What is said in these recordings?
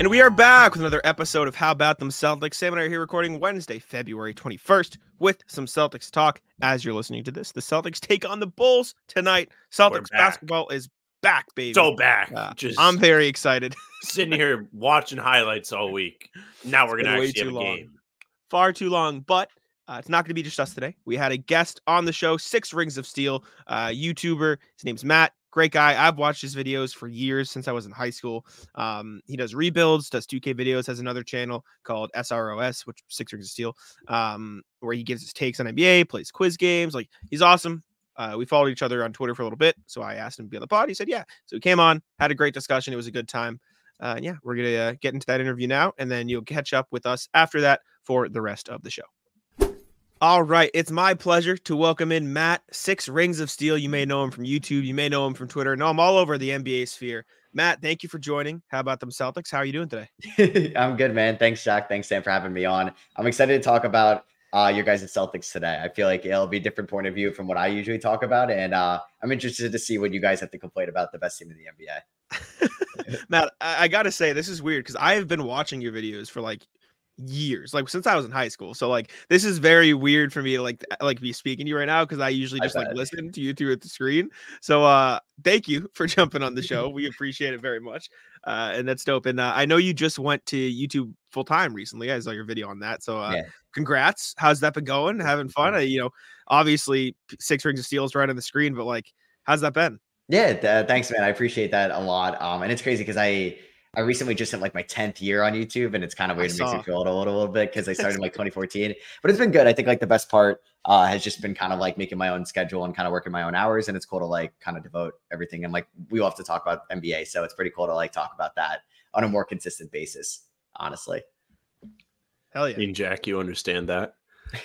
And we are back with another episode of How About Them Celtics. Sam and I are here recording Wednesday, February 21st, with some Celtics talk. As you're listening to this, the Celtics take on the Bulls tonight. Celtics basketball is back, baby. So back. Uh, Just I'm very excited. sitting here watching highlights all week. Now we're gonna actually have a long. game. Far too long, but uh, it's not going to be just us today. We had a guest on the show, Six Rings of Steel, uh, YouTuber. His name's Matt. Great guy. I've watched his videos for years since I was in high school. Um, he does rebuilds, does 2K videos, has another channel called SROS, which Six Rings of Steel, um, where he gives his takes on NBA, plays quiz games. Like he's awesome. Uh, we followed each other on Twitter for a little bit, so I asked him to be on the pod. He said, "Yeah." So he came on, had a great discussion. It was a good time. Uh, and yeah, we're gonna uh, get into that interview now, and then you'll catch up with us after that for the rest of the show. All right, it's my pleasure to welcome in Matt Six Rings of Steel. You may know him from YouTube, you may know him from Twitter. No, I'm all over the NBA sphere. Matt, thank you for joining. How about them Celtics? How are you doing today? I'm good, man. Thanks, Jack. Thanks, Sam, for having me on. I'm excited to talk about uh, your guys' at Celtics today. I feel like it'll be a different point of view from what I usually talk about, and uh, I'm interested to see what you guys have to complain about the best team in the NBA. Matt, I, I gotta say this is weird because I have been watching your videos for like years, like since I was in high school. So like this is very weird for me to like like be speaking to you right now because I usually I just like listen to you through at the screen. So uh thank you for jumping on the show. We appreciate it very much. Uh and that's dope. And uh, I know you just went to YouTube full time recently. I saw your video on that. So uh Yeah. congrats. How's that been going? Having fun? Uh, you know, obviously Six Rings of Steel is right on the screen, but like how's that been? Yeah, th- thanks, man. I appreciate that a lot. Um, and it's crazy because I I recently just hit like my 10th year on YouTube, and it's kind of weird. It makes me feel old a little, little bit because I started in like 2014, but it's been good. I think like the best part uh, has just been kind of like making my own schedule and kind of working my own hours, and it's cool to like kind of devote everything. And like we all have to talk about NBA, so it's pretty cool to like talk about that on a more consistent basis. Honestly, Hell I yeah. mean, Jack, you understand that.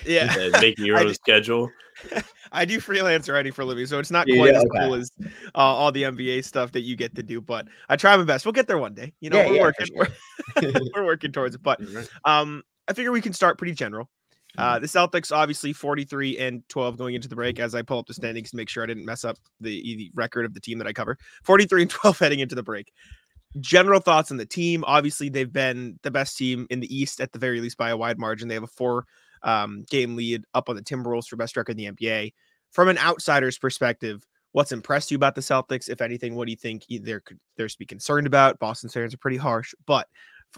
Yeah. Making your own do- schedule. I do freelance writing for a living, so it's not Yeah, quite as okay. cool as uh, all the NBA stuff that you get to do. But I try my best. We'll get there one day. You know, Yeah, we're yeah, working. We're, we're working towards it. But um, I figure we can start pretty general. Uh, the Celtics obviously 43 and 12 going into the break. As I pull up the standings to make sure I didn't mess up the, the record of the team that I cover, 43 and 12 heading into the break. General thoughts on the team. Obviously, they've been the best team in the East at the very least by a wide margin. They have a four um, game lead up on the Timberwolves for best record in the NBA. From an outsider's perspective, what's impressed you about the Celtics? If anything, what do you think there could there's to be concerned about? Boston fans are pretty harsh, but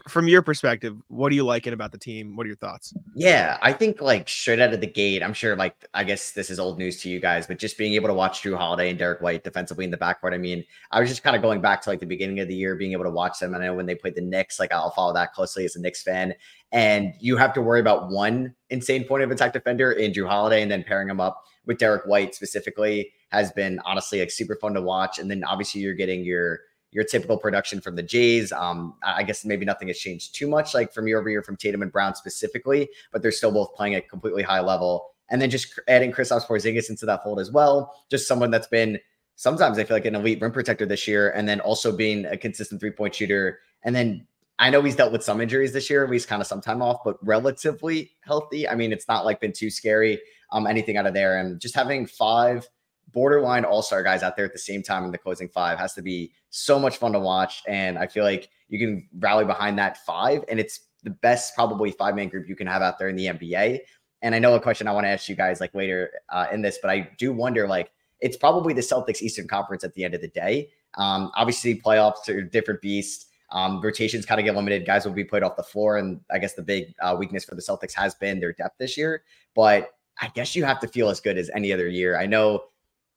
from your perspective, what are you liking about the team? What are your thoughts? Yeah, I think like straight out of the gate, I'm sure like I guess this is old news to you guys, but just being able to watch Jrue Holiday and Derrick White defensively in the backcourt. I mean, I was just kind of going back to like the beginning of the year, being able to watch them. And I know when they played the Knicks, like I'll follow that closely as a Knicks fan. And you have to worry about one insane point of attack defender in Jrue Holiday, and then pairing him up with Derrick White specifically has been honestly like super fun to watch. And then obviously you're getting your your typical production from the Jays. Um, I guess maybe nothing has changed too much, like from year over year from Tatum and Brown specifically, but they're still both playing at completely high level. And then just adding Kristaps Porzingis into that fold as well, just someone that's been sometimes I feel like an elite rim protector this year, and then also being a consistent three point shooter. And then I know he's dealt with some injuries this year, he's kind of some time off, but relatively healthy. I mean, it's not like been too scary, um, anything out of there. And just having five borderline all-star guys out there at the same time in the closing five has to be so much fun to watch. And I feel like you can rally behind that five, and it's the best probably five-man group you can have out there in the NBA. And I know a question I want to ask you guys like later uh, in this, but I do wonder like it's probably the Celtics Eastern Conference at the end of the day. Um, obviously, playoffs are different beast. Um, rotations kind of get limited. Guys will be played off the floor, and I guess the big uh, weakness for the Celtics has been their depth this year. But I guess you have to feel as good as any other year. I know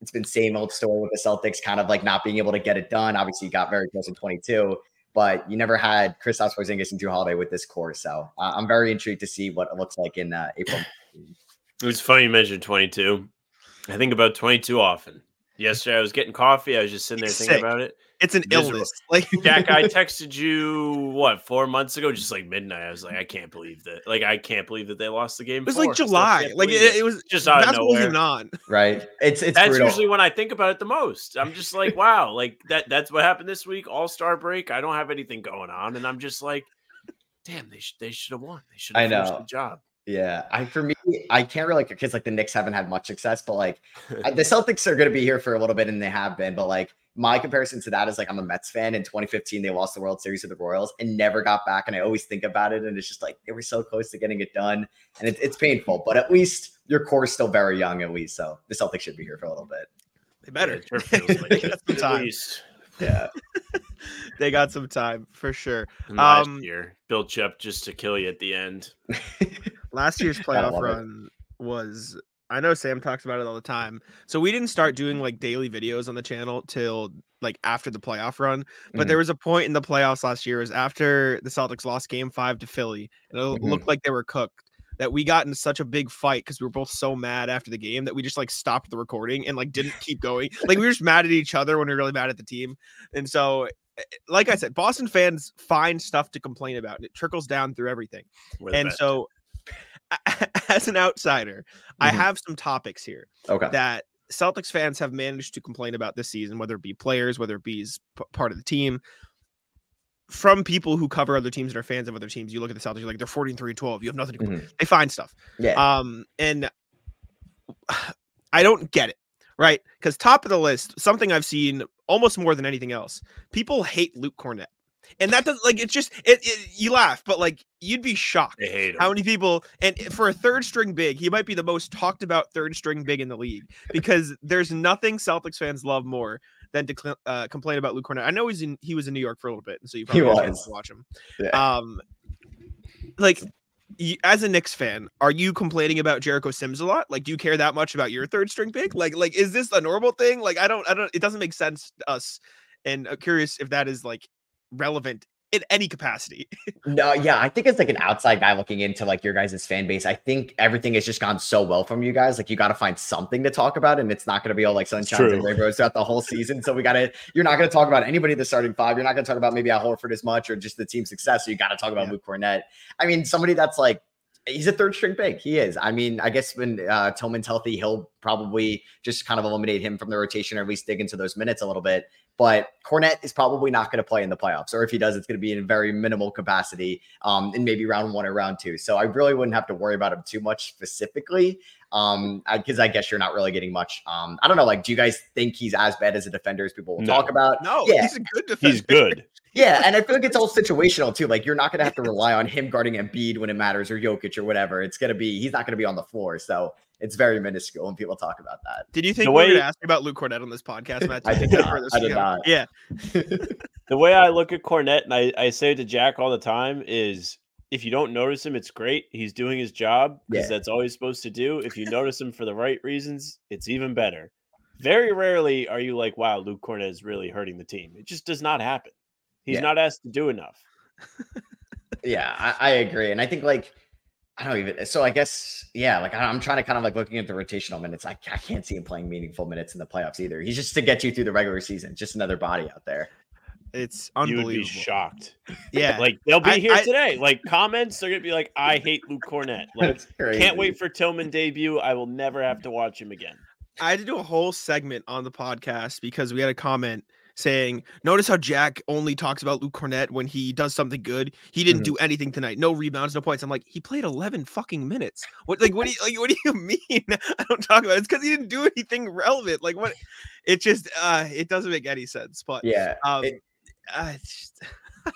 it's been same old story with the Celtics, kind of like not being able to get it done. Obviously, you got very close in 22, but you never had Kristaps Porzingis and Jrue Holiday with this core. So uh, I'm very intrigued to see what it looks like in uh, April. It was funny you mentioned 22. I think about 22 often. Yesterday I was getting coffee. I was just sitting there He's thinking sick. about it. It's an Miserable. illness. Like Jack, I texted you what four months ago, just like midnight. I was like, I can't believe that. Like, I can't believe that they lost the game. It was four. like July. can't Like it, it was just out of basketball nowhere. on. right? It's it's That's brutal. usually when I think about it the most. I'm just like, wow, like that. That's what happened this week. All Star break. I don't have anything going on, and I'm just like, damn, they sh- they should have won. They should I have finished know. the job. Yeah, I for me, I can't really because like the Knicks haven't had much success, but like the Celtics are going to be here for a little bit, and they have been. But like my comparison to that is like I'm a Mets fan. In 2015, they lost the World Series to the Royals and never got back. And I always think about it, and it's just like they were so close to getting it done, and it, it's painful. But at least your core is still very young, at least. So the Celtics should be here for a little bit. They better. It sure feels like got some at time. least. Yeah, They got some time for sure. And last Um, year, Bill Chip just to kill you at the end. Last year's playoff love it. run was I know Sam talks about it all the time. So we didn't start doing like daily videos on the channel till like after the playoff run. But Mhm. there was a point in the playoffs last year is after the Celtics lost game five to Philly, and it Mhm. looked like they were cooked. That we got in such a big fight because we were both so mad after the game that we just like stopped the recording and like didn't keep going. Like we were just mad at each other when we were really mad at the team. And so eh, like I said, Boston fans find stuff to complain about and it trickles down through everything. And best. so, as an outsider, I Mhm. have some topics here okay. that Celtics fans have managed to complain about this season, whether it be players, whether it be p- part of the team. From people who cover other teams and are fans of other teams, you look at the Celtics, you're like they're 14 3 12. You have nothing to complain. They find stuff. Yeah, Um, and I don't get it, right? Because top of the list, something I've seen almost more than anything else, people hate Luke Kornet. And that doesn't like it's just it, it you laugh, but like you'd be shocked hate how many people and for a third string big, he might be the most talked about third string big in the league because there's nothing Celtics fans love more than to uh, complain about Luke Kornet. I know he's in he was in New York for a little bit, and so you probably had was. to watch him. Yeah. Um, like as a Knicks fan, are you complaining about Jericho Sims a lot? Like, do you care that much about your third string big? Like, like is this a normal thing? Like, I don't, I don't. It doesn't make sense to us, and I'm curious if that is like relevant in any capacity. No, yeah, I think it's like an outside guy looking into like your guys' fan base. I think everything has just gone so well from you guys. Like you got to find something to talk about, and it's not going to be all like sunshine and rainbows throughout the whole season. So we got to. You're not going to talk about anybody in the starting five. You're not going to talk about maybe Al Horford as much or just the team success. So you got to talk about Yeah. Luke Kornet. I mean, somebody that's like. He's a third string big. He is. I mean, I guess when uh, Tillman's healthy, he'll probably just kind of eliminate him from the rotation or at least dig into those minutes a little bit. But Kornet is probably not going to play in the playoffs, or if he does, it's going to be in a very minimal capacity, um, in maybe round one or round two. So I really wouldn't have to worry about him too much specifically, um, because I, guess you're not really getting much. Um, I don't know. Like, do you guys think he's as bad as a defender as people will No. talk about? No, Yeah. he's a good defender. He's good. Yeah, and I feel like it's all situational too. Like you're not gonna have to rely on him guarding Embiid when it matters or Jokic or whatever. It's gonna be he's not gonna be on the floor, so it's very minuscule when people talk about that. Did you think The we were gonna ask about Luke Kornet on this podcast, Matt? I did not. I did not. Yeah, The way I look at Kornet, and I, I say it to Jack all the time, is if you don't notice him, it's great. He's doing his job because Yeah. that's all he's supposed to do. If you notice him for the right reasons, it's even better. Very rarely are you like, wow, Luke Kornet is really hurting the team. It just does not happen. He's Yeah. not asked to do enough. Yeah, I, I agree, and I think like I don't even. So I guess yeah, like I- I'm trying to kind of like looking at the rotational minutes. I, I can't see him playing meaningful minutes in the playoffs either. He's just to get you through the regular season, just another body out there. it's You would unbelievable. be shocked. Yeah, Like they'll be I- here I- today. Like comments, they're gonna be like, I hate Luke Kornet." Like can't wait for Tillman debut. I will never have to watch him again. I had to do a whole segment on the podcast because we had a comment saying, "Notice how Jack only talks about Luke Kornet when he does something good. He didn't Mhm. do anything tonight. No rebounds, no points." I'm like, "He played 11 fucking minutes. What like what do you like? What do you mean? I don't talk about it. It's because he didn't do anything relevant. Like what? It just uh, it doesn't make any sense. But Yeah. um, it- uh, it's just, no,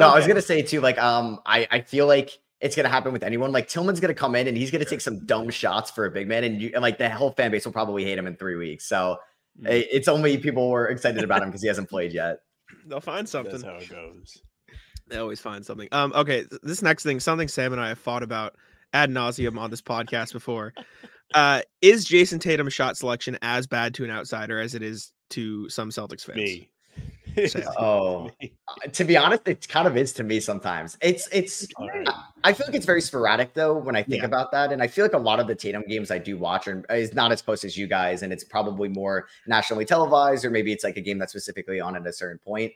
don't I was gonna say too, like, um, I, I feel like it's gonna happen with anyone. Like Tillman's gonna come in and he's gonna take some dumb shots for a big man, and you and like the whole fan base will probably hate him in three weeks. So i- it's only people were excited about him because he hasn't played yet. they'll find something. That's how it goes. They always find something. Um, okay, this next thing, something Sam and I have fought about ad nauseum on this podcast before. Uh, is Jayson Tatum's shot selection as bad to an outsider as it is to some Celtics fans? Me. Oh, to be honest, it kind of is to me sometimes. It's it's. I feel like it's very sporadic though when I think Yeah. about that, and I feel like a lot of the Tatum games I do watch are, is not as close as you guys, and it's probably more nationally televised, or maybe it's like a game that's specifically on at a certain point.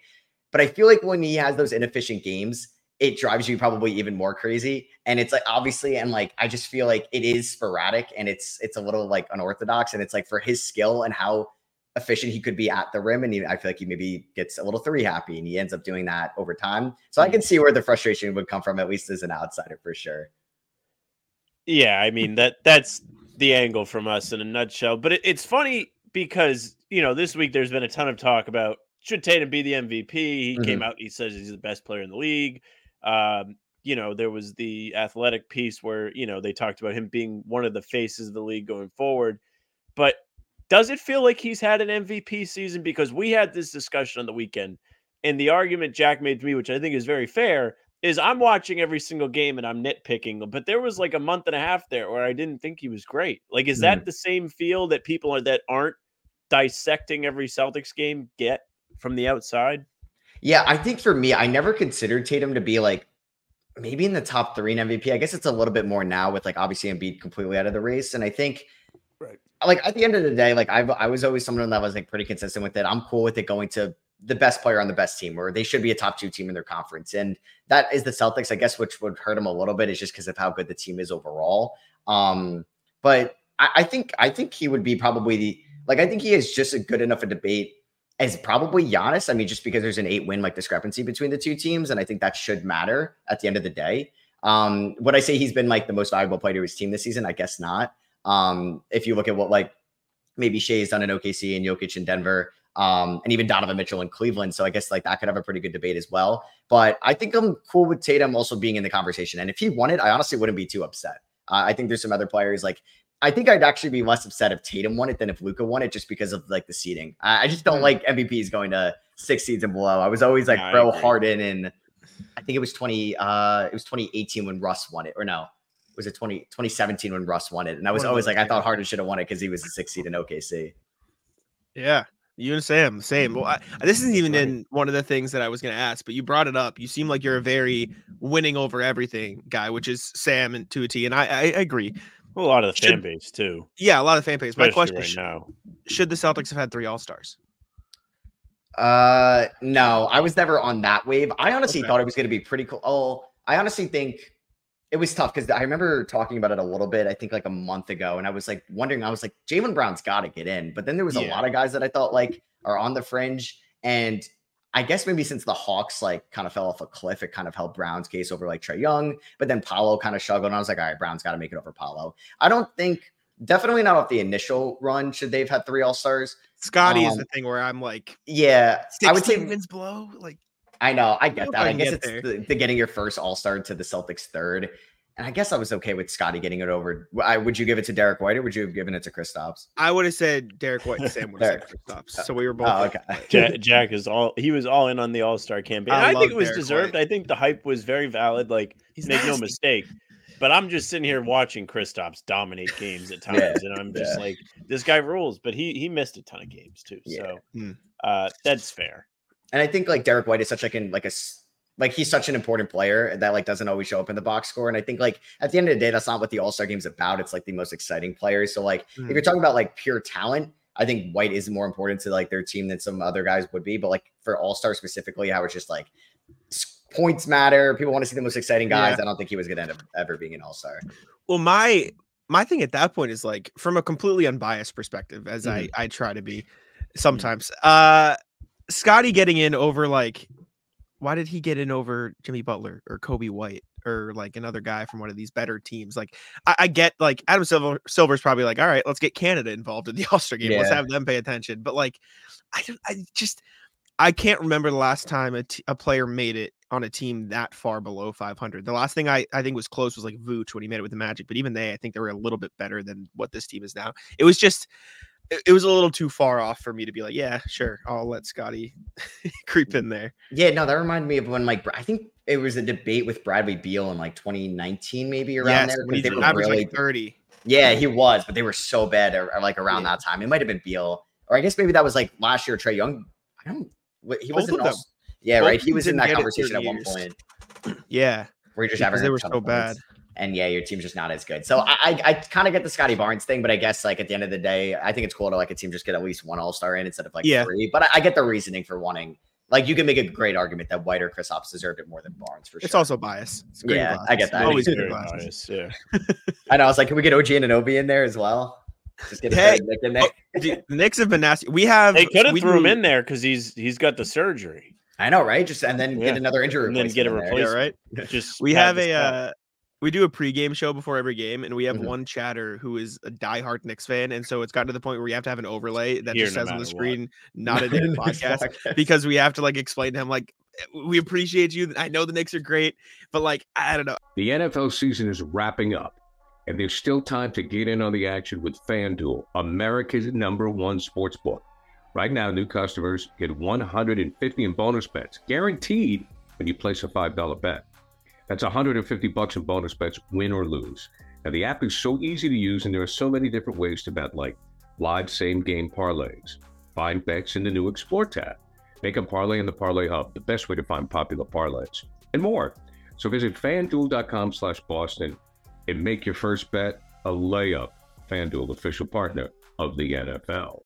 But I feel like when he has those inefficient games, it drives you probably even more crazy. And it's like obviously, and like I just feel like it is sporadic and it's it's a little like unorthodox, and it's like for his skill and how efficient he could be at the rim. And he, I feel like he maybe gets a little three happy and he ends up doing that over time. So I can see where the frustration would come from, at least as an outsider for sure. Yeah, I mean that that's the angle from us in a nutshell. But it, it's funny because you know this week there's been a ton of talk about should Tatum be the MVP. He came out, he says he's the best player in the league. Um, you know, there was the athletic piece where you know they talked about him being one of the faces of the league going forward. But does it feel like he's had an MVP season? Because we had this discussion on the weekend, and the argument Jack made to me, which I think is very fair, is I'm watching every single game and I'm nitpicking, but there was like a month and a half there where I didn't think he was great. Like, is that hmm. the same feel that people are that aren't dissecting every Celtics game get from the outside? Yeah, I think for me, I never considered Tatum to be like maybe in the top three in MVP. I guess it's a little bit more now with like obviously Embiid completely out of the race. And I think Right. Like at the end of the day, like I I was always someone that was like pretty consistent with it. I'm cool with it going to the best player on the best team, or they should be a top two team in their conference. And that is the Celtics, I guess, which would hurt them a little bit, is just because of how good the team is overall. Um, but I, I think I think he would be probably the like I think he is just a good enough a debate as probably Giannis. I mean, just because there's an eight win like discrepancy between the two teams, and I think that should matter at the end of the day. Um, would I say he's been like the most valuable player to his team this season? I guess not. Um, if you look at what like maybe Shai's done in OKC and Jokic in Denver, um, and even Donovan Mitchell in Cleveland. So I guess like that could have a pretty good debate as well. But I think I'm cool with Tatum also being in the conversation. And if he won it, I honestly wouldn't be too upset. Uh, I think there's some other players like I think I'd actually be less upset if Tatum won it than if Luka won it, just because of like the seeding. I, I just don't Hmm. like MVPs going to six seeds and below. I was always like I pro. Harden and I think it was 20 uh it was 2018 when Russ won it, or no, was it 20 2017 when Russ won it? And I was always like, I thought Harden should have won it because he was a six seed in OKC. Yeah. You and Sam, same. Well, I, this isn't even in one of the things that I was going to ask, but you brought it up. You seem like you're a very winning over everything guy, which is Sam and to a T. And I, I agree. A lot of the Should- fan base too. Yeah, a lot of fan base. My question right is, sh- now. should the Celtics have had three All Stars? Uh, no, I was never on that wave. I honestly Okay. thought it was going to be pretty cool. Oh, I honestly think it was tough because I remember talking about it a little bit. I think like a month ago, and I was like wondering. I was like, Jaylen Brown's got to get in, but then there was a lot of guys that I thought like are on the fringe, and I guess maybe since the Hawks like kind of fell off a cliff, it kind of helped Brown's case over like Trae Young. But then Paolo kind of struggled, and I was like, all right, Brown's got to make it over Paolo. I don't think. Definitely not off the initial run. Should they've had three All Stars? Scottie is Um, the thing where I'm like, Yeah, I would say 16 wins below. Like, I know, I get that. I I guess get it's the, the getting your first All Star to the Celtics third, and I guess I was okay with Scottie getting it over. W- I, would you give it to Derrick White or would you have given it to Kristaps? I would have said Derrick White and Sam would have said There. Kristaps. So we were both. Oh, okay. Jack, Jack is all he was all in on the All Star campaign. I I, think it was Derrick deserved. White. I think the hype was very valid. Like, He's make no mistake. But I'm just sitting here watching Kristaps dominate games at times, Yeah, and I'm just yeah. like, this guy rules. But he he missed a ton of games too, Yeah. so Hmm. uh, that's fair. And I think like Derrick White is such like an like a like he's such an important player that like doesn't always show up in the box score. And I think like at the end of the day, that's not what the All Star game's about. It's like the most exciting players. So like Mhm. if you're talking about like pure talent, I think White is more important to like their team than some other guys would be. But like for All Star specifically, how it's just like points matter. People want to see the most exciting guys. Yeah. I don't think he was going to end up ever being an All Star. Well, my my thing at that point is like from a completely unbiased perspective, as Mhm. I I try to be sometimes. Uh Scottie getting in over like why did he get in over Jimmy Butler or Coby White or like another guy from one of these better teams? Like I, I get like Adam Silver Silver's probably like, all right, let's get Canada involved in the All-Star game. Let's have them pay attention. But like I don't I just I can't remember the last time a, t- a player made it on a team that far below 500. The last thing I, I think was close was like Vooch when he made it with the Magic, but even they, I think they were a little bit better than what this team is now. It was just, it, it was a little too far off for me to be like, yeah, sure, I'll let Scottie creep in there. Yeah, no, that reminded me of when like I think it was a debate with Bradley Beal in like 2019, maybe around Yes, there. when they were really, like 30. yeah, he was, but they were so bad, or, or, uh, like around Yeah. that time. It might have been Beal, or I guess maybe that was like last year. Trae Young. I don't. He was Both in of them. all- yeah, Both right. He was in that conversation at one point Yeah, where you're just because they were so of bad. Points. And yeah, your team's just not as good. So I, I, I kind of get the Scottie Barnes thing, but I guess like at the end of the day, I think it's cool to like a team just get at least one All Star in instead of like Yeah. three. But I, I get the reasoning for wanting. Like you can make a great argument that White or Kristaps deserved it more than Barnes for sure. it's also bias. It's great Yeah, bias. I get that. Always good bias. Yeah. I know. I was like, can we get OG Anunoby in there as well? Just get a Hey, third Knick in there. oh, Dude, the Knicks have been nasty. We have They could have we threw him in there because he's he's got the surgery. I know, right? Just and then Yeah. get another injury, And then get a replacement there. Right. Just We have a uh, we do a pregame show before every game, and we have Mhm. one chatter who is a diehard Knicks fan, and so it's gotten to the point where we have to have an overlay that Here just no says on the matter what. screen, "Not a Knicks podcast," Podcast. because we have to like explain to him like, "We appreciate you. I know the Knicks are great, but like I don't know." The NFL season is wrapping up, and there's still time to get in on the action with FanDuel, America's number one sports book. Right now, new customers get 150 in bonus bets, guaranteed when you place a $5 bet. That's 150 bucks in bonus bets, win or lose. Now, the app is so easy to use, and there are so many different ways to bet, like live same game parlays, find bets in the new Explore tab, make a parlay in the Parlay Hub, the best way to find popular parlays, and more. So visit fanduel.com slash Boston and make your first bet a layup. FanDuel, official partner of the NFL.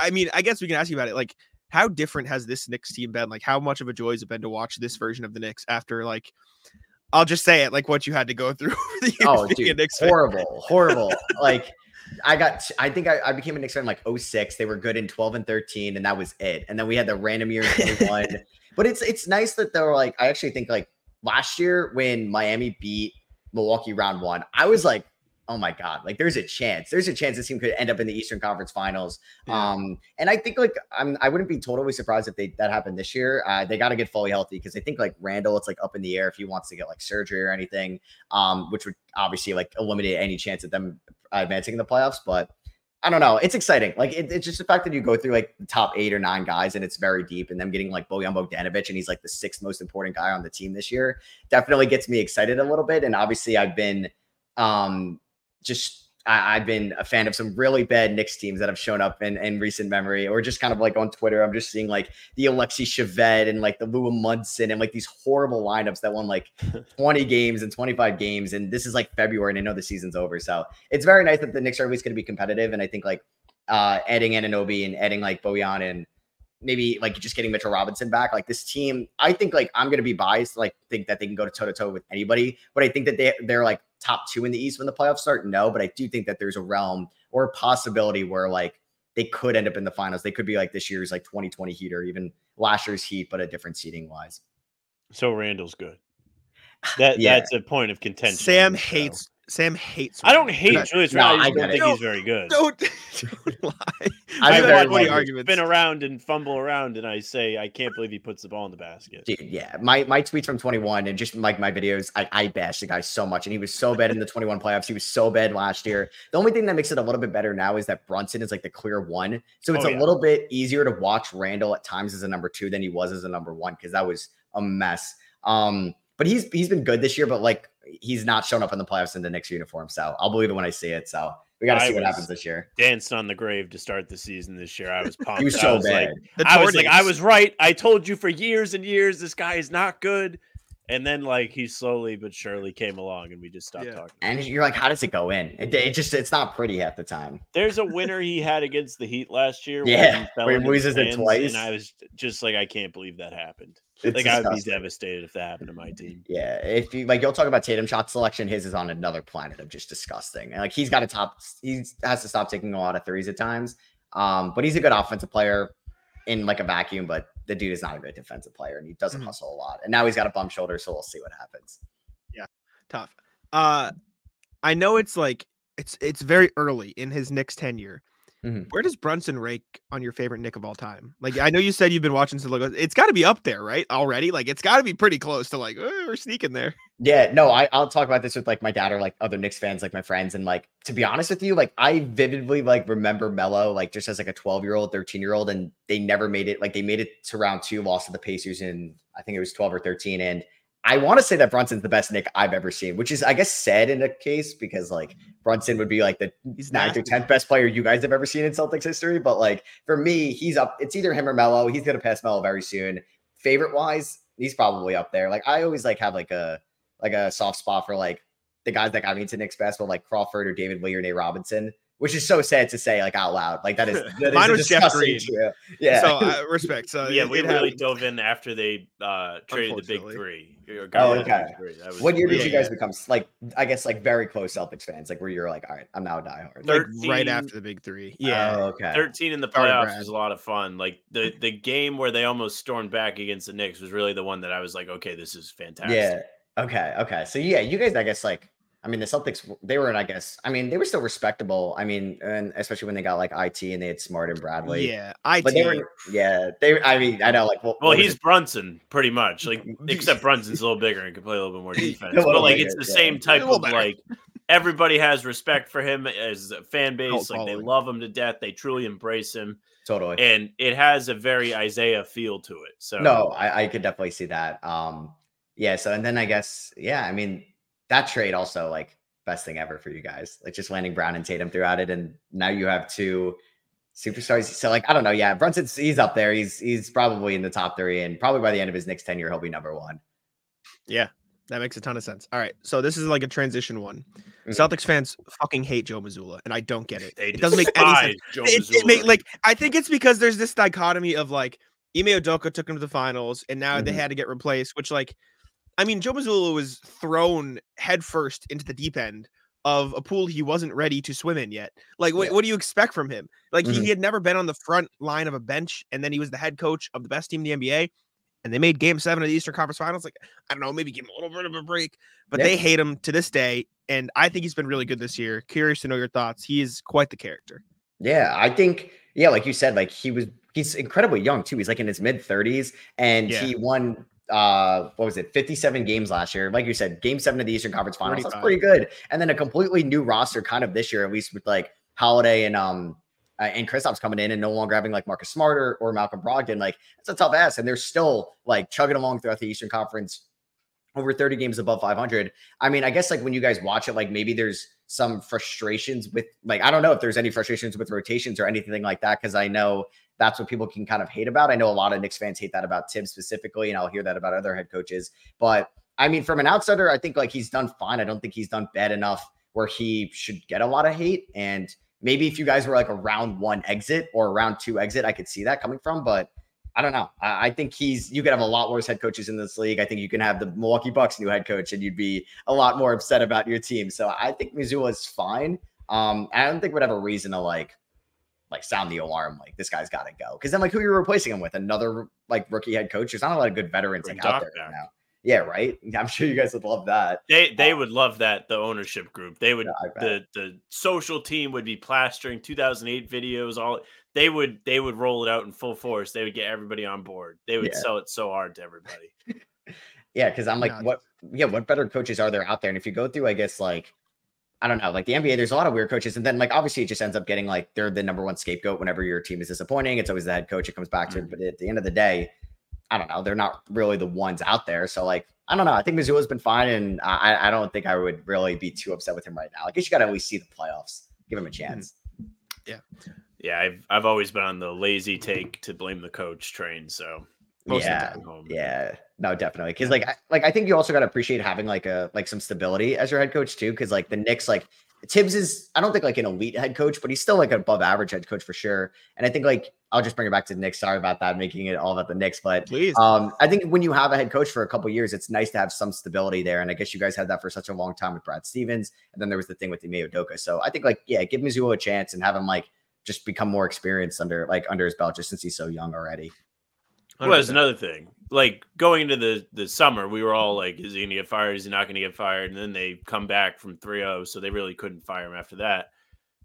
I mean, I guess we can ask you about it. Like, how different has this Knicks team been? Like, how much of a joy has it been to watch this version of the Knicks after like, I'll just say it, like what you had to go through over the years Oh, being a dude, horrible, horrible. like I got, I think I, I became a Knicks fan like 06. They were good in 12 and 13, and that was it. And then we had the random year in 21. but it's it's nice that they were like, I actually think like last year when Miami beat Milwaukee round one, I was like, oh my god, like there's a chance, there's a chance this team could end up in the Eastern Conference Finals. Yeah. Um, and I think like I'm, I wouldn't be totally surprised if they that happened this year. Uh, they got to get fully healthy because I think like Randle, it's like up in the air if he wants to get like surgery or anything, um, which would obviously like eliminate any chance of them advancing in the playoffs. But I don't know, it's exciting. Like it, it's just the fact that you go through like the top eight or nine guys and it's very deep, and them getting like Bojan Bogdanovic and he's like the sixth most important guy on the team this year definitely gets me excited a little bit. And obviously, I've been um just I, I've been a fan of some really bad Knicks teams that have shown up in, in recent memory, or just kind of like on Twitter. I'm just seeing like the Alexey Shved and like the Lou Amundson and like these horrible lineups that won like 20 games and 25 games. And this is like February, and I know the season's over. So it's very nice that the Knicks are at least going to be competitive. And I think like uh adding Anunoby and adding like Bojan and maybe like just getting Mitchell Robinson back. Like this team, I think like I'm gonna be biased, like think that they can go to toe to toe with anybody, but I think that they they're like top two in the East when the playoffs start. No, but I do think that there's a realm or a possibility where like they could end up in the finals. They could be like this year's like 2020 Heat or even last year's Heat, but a different seating wise. So Randle's good. That Yeah. that's a point of contention. Sam on the show. hates. Sam hates. I don't hate Julius No, Randle. I I don't think it. he's very good. Don't, don't lie. I'm I've very had 20 like- arguments. spin around and fumble around, and I say I can't believe he puts the ball in the basket. Dude, yeah. My my tweets from 21 and just like my videos, I, I bash the guy so much. And he was so bad in the 21 playoffs. He was so bad last year. The only thing that makes it a little bit better now is that Brunson is like the clear one. So it's Oh, a yeah. little bit easier to watch Randle at times as a number two than he was as a number one, because that was a mess. Um, but he's he's been good this year, but like he's not shown up in the playoffs in the Knicks uniform. So I'll believe it when I see it. So we got to see what happens this year. Danced on the grave to start the season this year. I was pumped. He was I so was like, bad. The I was like, I was right. I told you for years and years this guy is not good. And then like he slowly but surely came along, and we just stopped Yeah. talking. and you're like, how does it go in? It, it just it's not pretty half the time. There's a winner he had against the Heat last year. Yeah, he fell where he into the loses it twice. and I was just like, I can't believe that happened. It's like I would be devastated if that happened to my team. Yeah, if you like, you'll talk about Tatum shot selection. His is on another planet of just disgusting. And like, he's got to top. He has to stop taking a lot of threes at times. Um, but he's a good offensive player in like a vacuum. But the dude is not a good defensive player, and he doesn't Mhm. hustle a lot. And now he's got a bum shoulder, so we'll see what happens. Yeah, tough. Uh, I know it's like it's it's very early in his Knicks tenure. Mhm. Where does Brunson rake on your favorite Knick of all time? Like, I know you said you've been watching some logos. It's got to be up there, right? Already, like, it's got to be pretty close to like "Oh, we're sneaking there. Yeah, no, I, I'll talk about this with like my dad or like other Knicks fans, like my friends. And like to be honest with you, like I vividly like remember Melo like just as like a 12 year old, 13 year old, and they never made it. Like they made it to round two, lost to the Pacers in I think it was 12 or 13. And I want to say that Brunson's the best Knick I've ever seen, which is I guess said in a case because like Brunson would be like the He's ninth or tenth best player you guys have ever seen in Celtics history. But like for me, he's up. It's either him or Melo. He's gonna pass Melo very soon. Favorite wise, he's probably up there. Like I always like have like a like a soft spot for like the guys that got me into Knicks basketball, like Crawford or David Lee or Nate Robinson, which is so sad to say like out loud. Like that is that is Mine a was Jeff disgusting Green. trio. Yeah. So uh, respect. So yeah, it- we it really happens. dove in after they uh traded the big three. or Oh, got rid of the okay. big three. Was what year did Yeah, you guys yeah. become like I guess like very close Celtics fans? Like where you're like, all right, I'm now a diehard. like right after the big three. Yeah. Oh, okay. 13 in the playoffs Brad. was a lot of fun. Like the the game where they almost stormed back against the Knicks was really the one that I was like, okay, this is fantastic. Yeah. Okay. Okay. So yeah, you guys, I guess, like, I mean, the Celtics, they were in, I guess, I mean, they were still respectable. I mean, and especially when they got like IT and they had Smart and Bradley. yeah. I But they were, yeah, they. I mean, I know, like, what, Well, what he's it? Brunson, pretty much. Like, except Brunson's a little bigger and can play a little bit more defense. But like, bigger, it's the yeah. same type of better. like everybody has respect for him as a fan base. Cult Like, they love him to death. They truly embrace him, totally. and it has a very Isaiah feel to it. So No, I, I could definitely see that. Um, yeah. So, and then I guess, yeah, I mean, that trade also like best thing ever for you guys, like just landing Brown and Tatum throughout it, and now you have two superstars. So, like, I don't know. Yeah, Brunson's he's up there. He's he's probably in the top three, and probably by the end of his next tenure, he'll be number one. Yeah, that makes a ton of sense. All right, so this is like a transition one. Mhm. Celtics fans fucking hate Joe Mazzulla, and I don't get it. they it doesn't make any sense. despise Joe It, it Mazzulla. make, like I think it's because there's this dichotomy of like Ime Udoka took him to the finals, and now they Mhm. had to get replaced. Which like, I mean, Joe Mazzulla was thrown headfirst into the deep end of a pool he wasn't ready to swim in yet. Like, what, Yeah. what do you expect from him? Like, he, Mhm. he had never been on the front line of a bench, and then he was the head coach of the best team in the NBA. And they made game seven of the Eastern Conference Finals. Like, I don't know, maybe give him a little bit of a break, but Yeah. they hate him to this day. And I think he's been really good this year. Curious to know your thoughts. He is quite the character. Yeah, I think yeah, like you said, like he was he's incredibly young too. He's like in his mid 30s and Yeah. he won uh what was it 57 games last year. Like you said game 7 of the Eastern Conference Finals that's pretty good. And then a completely new roster kind of this year at least with like Holiday and um uh, and Kristaps coming in and no longer having like Marcus Smarter or Malcolm Brogdon like it's a tough ass and they're still like chugging along throughout the Eastern Conference over 30 games above 500 I mean, I guess like when you guys watch it, like maybe there's some frustrations with like I don't know if there's any frustrations with rotations or anything like that because I know that's what people can kind of hate about. I know a lot of Knicks fans hate that about Thibs specifically, and I'll hear that about other head coaches. But I mean, from an outsider, I think like he's done fine. I don't think he's done bad enough where he should get a lot of hate. And maybe if you guys were like a round one exit or a round two exit, I could see that coming from. But I don't know. I, think he's you could have a lot worse head coaches in this league. I think you can have the Milwaukee Bucks new head coach and you'd be a lot more upset about your team. So I think Mazzulla is fine. Um, I don't think would have a reason to like like sound the alarm like this guy's got to go because then like who are you're replacing him with another like rookie head coach. There's not a lot of good veterans like out there right back. now. Yeah, right. I'm sure you guys would love that. They they Uh, would love that the ownership group. They would Yeah, the the social team would be plastering 2008 videos. All they would they would roll it out in full force. They would get everybody on board. They would Yeah. sell it so hard to everybody. Yeah, because I'm like, Yeah. what? Yeah, what better coaches are there out there? And if you go through, I guess like, I don't know, like the NBA, there's a lot of weird coaches, and then like obviously it just ends up getting like they're the number one scapegoat whenever your team is disappointing. It's always the head coach it comes back to. Mm-hmm. But at the end of the day, I don't know, they're not really the ones out there. So like, I don't know. I think Mazzulla's been fine, and I I don't think I would really be too upset with him right now. I guess you got to at least see the playoffs, give him a mm-hmm. chance. Yeah. Yeah, I've I've always been on the lazy take to blame the coach train. So most Yeah, of the time home. Yeah, no, definitely. Because like, I, like I think you also got to appreciate having like a like some stability as your head coach too. Because like the Knicks, like Thibs is, I don't think like an elite head coach, but he's still like an above average head coach for sure. And I think like I'll just bring it back to the Knicks. Sorry about that, making it all about the Knicks, but Please. um, I think when you have a head coach for a couple years, it's nice to have some stability there. And I guess you guys had that for such a long time with Brad Stevens, and then there was the thing with Ime Udoka. So I think like yeah, give Mazzulla a chance and have him like just become more experienced under like under his belt, just since he's so young already. Well, there's another thing. Like going into the the summer, we were all like, "Is he going to get fired? Is he not going to get fired?" And then they come back from 3-0, so they really couldn't fire him after that.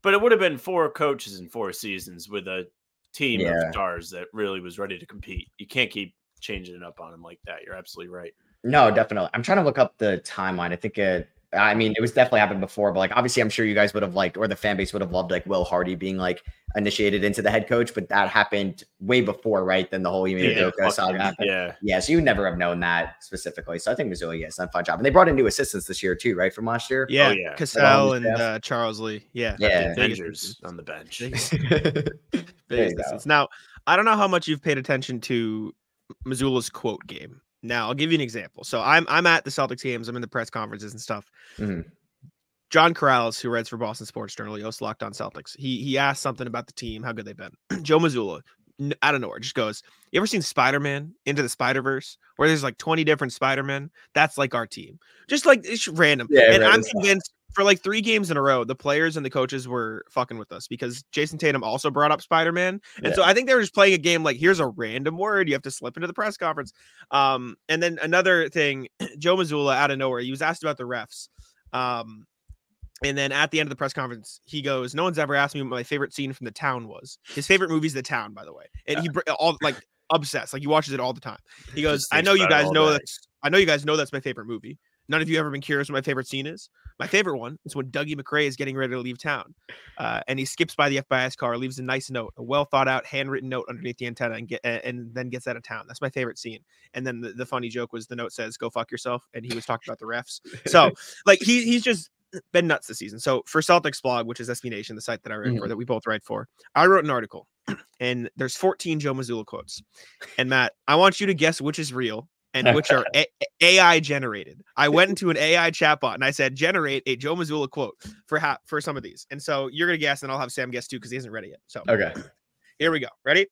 but it would have been four coaches in four seasons with a team Yeah. of stars that really was ready to compete. You can't keep changing it up on him like that. You're absolutely right. No, definitely. I'm trying to look up the timeline. I think it. I mean, it was definitely happened before, but like obviously, I'm sure you guys would have liked, or the fan base would have loved, like Will Hardy being like initiated into the head coach. But that happened way before, right? Than the whole Ime Yeah, Udoka saga happened. yeah. Yeah, so you would never have known that specifically. So I think Mazzulla, yes, done a fine job. And they brought in new assistants this year too, right? From last year. Yeah, yeah. Cassell and uh, Charles Lee. Yeah, Yeah. Avengers on the bench. biggest- there you go. Now, I don't know how much you've paid attention to Mazzulla's quote game. Now, I'll give you an example. So I'm I'm at the Celtics games. I'm in the press conferences and stuff. Mhm. John Karalis, who writes for Boston Sports Journal, he hosts Locked On Celtics. He he asked something about the team, how good they've been. Joe Mazzulla, out of nowhere, just goes, "You ever seen Spider Man Into the Spider Verse, where there's like 20 different Spider Men? That's like our team. Just like it's random. Yeah, and I'm random stuff. convinced for like three games in a row, the players and the coaches were fucking with us because Jayson Tatum also brought up Spider Man, and so I think they were just playing a game like here's a random word you have to slip into the press conference. Um, and then another thing, Joe Mazzulla out of nowhere, he was asked about the refs. Um, and then at the end of the press conference, he goes, "No one's ever asked me what my favorite scene from The Town was. His favorite movie's The Town, by the way, and he all like obsessed, like he watches it all the time. He goes, "I know you guys know day. that's I know you guys know that's my favorite movie. None of you ever been curious what my favorite scene is. My favorite one is when Dougie MacRay is getting ready to leave town, uh, and he skips by the FBI's car, leaves a nice note, a well thought out, handwritten note underneath the antenna, and get and then gets out of town. That's my favorite scene. And then the, the funny joke was the note says, "Go fuck yourself," and he was talking about the refs. So like he he's just been nuts this season. So for Celtics blog, which is SB Nation, the site that I write for, that we both write for, I wrote an article, and there's 14 Joe Mazzulla quotes. And Matt, I want you to guess which is real and which are A- AI generated. I went into an AI chatbot and I said, generate a Joe Mazzulla quote for ha- for some of these. And so you're gonna guess, and I'll have Sam guess too because he isn't ready yet. So Okay. here we go. Ready?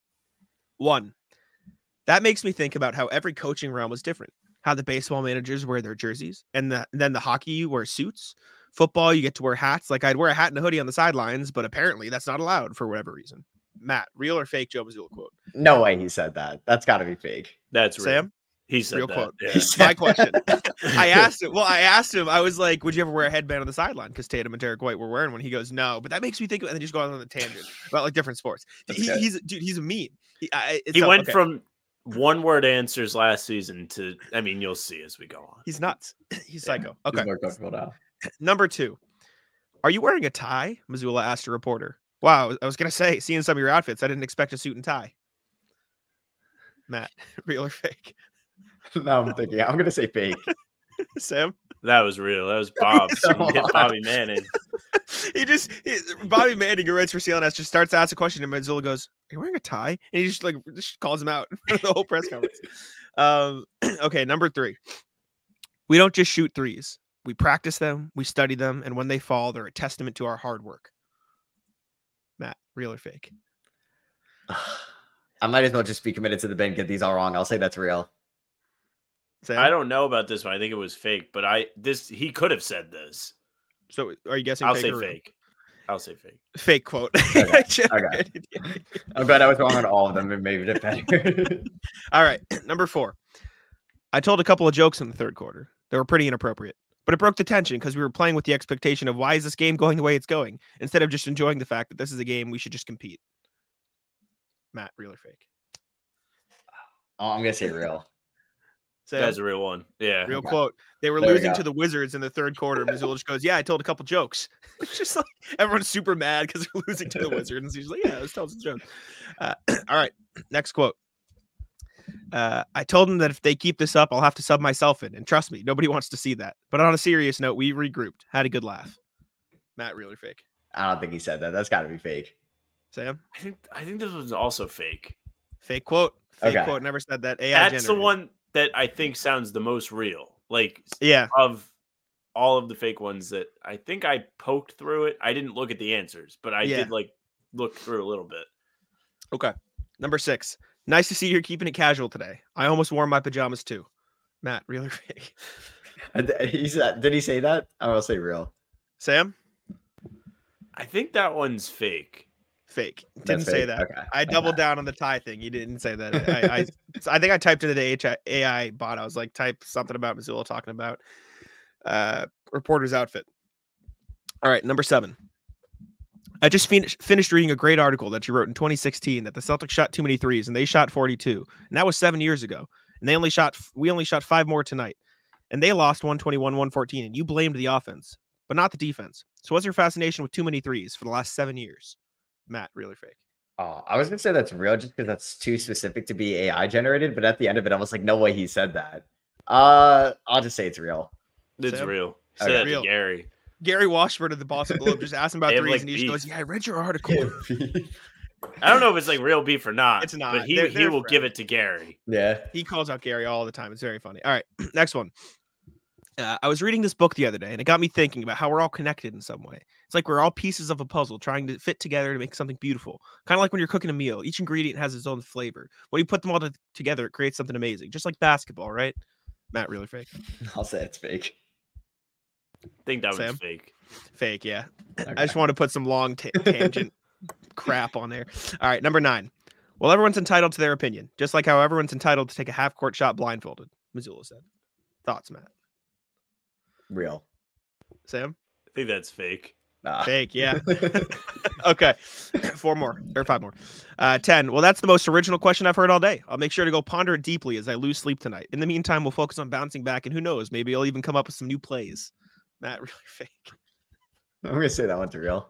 One. That makes me think about how every coaching realm was different. How the baseball managers wear their jerseys, and the, then the hockey you wear suits. Football, you get to wear hats. Like I'd wear a hat and a hoodie on the sidelines, but apparently that's not allowed for whatever reason. Matt, real or fake Joe Mazzulla quote? No way he said that. That's got to be fake. That's real. Sam, He said real that. quote. yeah. My question. I asked him. Well, I asked him. I was like, "Would you ever wear a headband on the sideline?" Because Tatum and Derrick White were wearing one. He goes, "No," but that makes me think. of And then just go on the tangent about like different sports. That's He, he's dude. He's a meme. He, I, He so- went okay. from one word answers last season to, I mean, you'll see as we go on. He's nuts. He's Yeah. psycho. He's Okay. more now. Number two. Are you wearing a tie? Missoula asked a reporter. Wow, I was gonna say, seeing some of your outfits, I didn't expect a suit and tie. Matt, real or fake? now I'm thinking. I'm gonna say fake. Sam? That was real. That was Bob. Come hit. Bobby Manning. he just he, Bobby Manning who writes for CLNS just starts to ask a question and Mazzulla goes, Are you wearing a tie? And he just like just calls him out for the whole press conference. Um okay, number three. We don't just shoot threes. We practice them, we study them, and when they fall, they're a testament to our hard work. Matt, real or fake? I might as well just be committed to the bin. Get these all wrong. I'll say that's real. Sam? I don't know about this one. I think it was fake, but I this he could have said this. So are you guessing I'll fake say or real? fake. I'll say fake. Fake quote. Okay, Generated. I'm glad I was wrong on all of them. It made it better. All right, number four. I told a couple of jokes in the third quarter. They were pretty inappropriate, but it broke the tension because we were playing with the expectation of why is this game going the way it's going instead of just enjoying the fact that this is a game we should just compete. Matt, real or fake? oh, I'm gonna say real. Sam, That's a real one. Yeah. real quote. They were There losing go. to the Wizards in the third quarter. Mazzulla just goes, "Yeah, I told a couple jokes." It's just like everyone's super mad because they're losing to the Wizards, and he's like, "Yeah, let's tell some jokes." Uh, all right, next quote. Uh, I told him that if they keep this up, I'll have to sub myself in, and trust me, nobody wants to see that. But on a serious note, we regrouped, had a good laugh. Matt, real or fake? I don't think he said that. That's got to be fake. Sam, I think I think this was also fake. fake quote. Fake Okay. quote. Never said that. AI That's the one that I think sounds the most real. Like Yeah. of all of the fake ones that I think I poked through it. I didn't look at the answers, but I Yeah. did like look through a little bit. Okay. Number six. Nice to see you're keeping it casual today. I almost wore my pajamas too. Matt, real or fake? And He said, did he say that? I will say real. Sam, I think that one's fake. Fake. Didn't say that. Okay. I doubled down on the tie thing. You didn't say that. I, I, I think I typed into the AI bot. I was like, type something about Mazzulla talking about uh, reporter's outfit. All right, number seven. I just finished finished reading a great article that you wrote in 2016 that the Celtics shot too many threes and they shot 42, and that was seven years ago. And they only shot we only shot five more tonight, and they lost 121 114. And you blamed the offense, but not the defense. So what's your fascination with too many threes for the last seven years, Matt? Really fake. Oh, I was gonna say that's real just because that's too specific to be AI generated, but at the end of it, I was like, no way he said that. Uh, I'll just say it's real. It's Sam? real. Say Okay. that to Real. Gary. Gary Washburn of the Boston Globe just asked him about They have, threes, like, and he just goes, "Yeah, I read your article." I don't know if it's like real beef or not. It's not. But he They're- he they're will give it to Gary. yeah. He calls out Gary all the time. It's very funny. All right, next one. Uh, I was reading this book the other day, and it got me thinking about how we're all connected in some way. It's like we're all pieces of a puzzle trying to fit together to make something beautiful. Kind of like when you're cooking a meal, each ingredient has its own flavor. When you put them all to- together, it creates something amazing, just like basketball, right? Matt, really fake. I'll say it's fake. I think that Sam? was fake. Fake, yeah. Okay. I just want to put some long ta- tangent crap on there. All right, number nine. Well, everyone's entitled to their opinion, just like how everyone's entitled to take a half court shot blindfolded, Mazzulla said. Thoughts, Matt? real. Sam? I think that's fake. Nah. Fake, yeah. okay. Four more or five more. Uh, 10. Well, that's the most original question I've heard all day. I'll make sure to go ponder it deeply as I lose sleep tonight. In the meantime, we'll focus on bouncing back, and who knows, maybe I'll even come up with some new plays. Matt, really fake. I'm gonna say that one's real.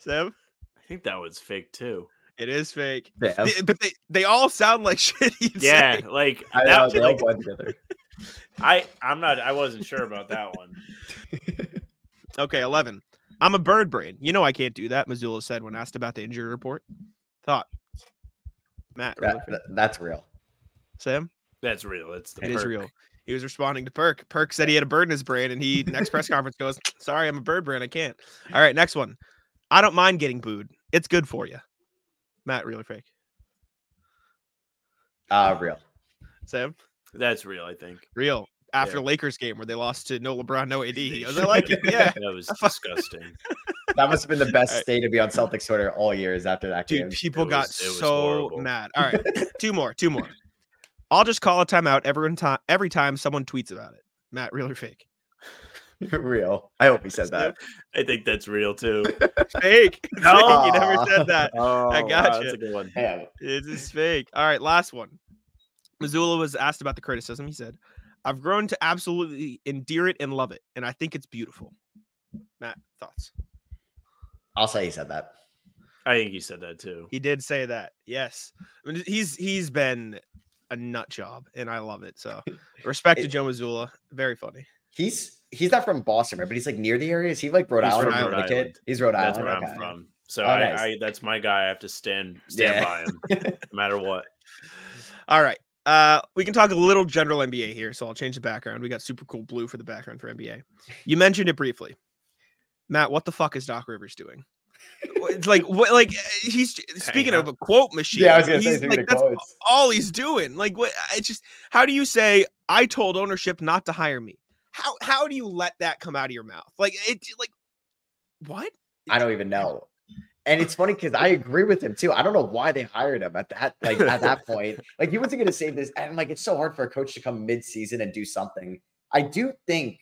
Sam? I think that was fake too. It is fake. Yeah. They- but they, they all sound like shit. Yeah, say. like I that know, was they all like blend together. I I'm not I wasn't sure about that one. Okay, 11. I'm a bird brain. You know I can't do that, Mazzulla said when asked about the injury report. Thought. Matt, That- that- that's real. Sam? That's real. It's the It is perk. real. He was responding to Perk. Perk said he had a bird in his brain, and he next press conference goes, "Sorry, I'm a bird brain. I can't." All right, next one. I don't mind getting booed. It's good for you. Matt, really fake. Uh real. Sam, That's real, I think. real. After Yeah. Lakers game where they lost to no LeBron, no AD, he goes, like it." Yeah, That was disgusting. That must have been the best Alright. day to be on Celtics Twitter all years after that dude, game. people It got was- so mad. All right, two more, two more. I'll just call a timeout every time every time someone tweets about it. Matt, real or fake? real. I hope he said that. I think that's real too. Fake. It's fake. You never said that. Oh, I wow, gotcha. that's a good one. Yeah. It is fake. All right, last one. Mazzulla was asked about the criticism. He said, I've grown to absolutely endear it and love it, and I think it's beautiful. Matt, thoughts? I'll say he said that. I think he said that too. He did say that. Yes. I mean, he's he's been a nut job, and I love it. So respect to Joe Mazzulla. Very funny. He's he's not from Boston, right? But he's like near the area. Is he like Rhode He's Island from Rhode Connecticut? Island. He's Rhode That's Island. where okay. I'm from. So Oh, I, nice. I that's my guy. I have to stand stand Yeah. by him no matter what. All right. Uh, we can talk a little general NBA here, so I'll change the background. We got super cool blue for the background for NBA. You mentioned it briefly, Matt. What the fuck is Doc Rivers doing? It's like what? Like uh, he's speaking of a quote machine. Yeah, I was gonna say, he's speaking like, that's quotes. all he's doing. Like what? It's just how do you say I told ownership not to hire me? How how do you let that come out of your mouth? Like it like what? I don't even know. And it's funny because I agree with him too. I don't know why they hired him at that like at that point. Like he wasn't going to save this, and like it's so hard for a coach to come mid-season and do something. I do think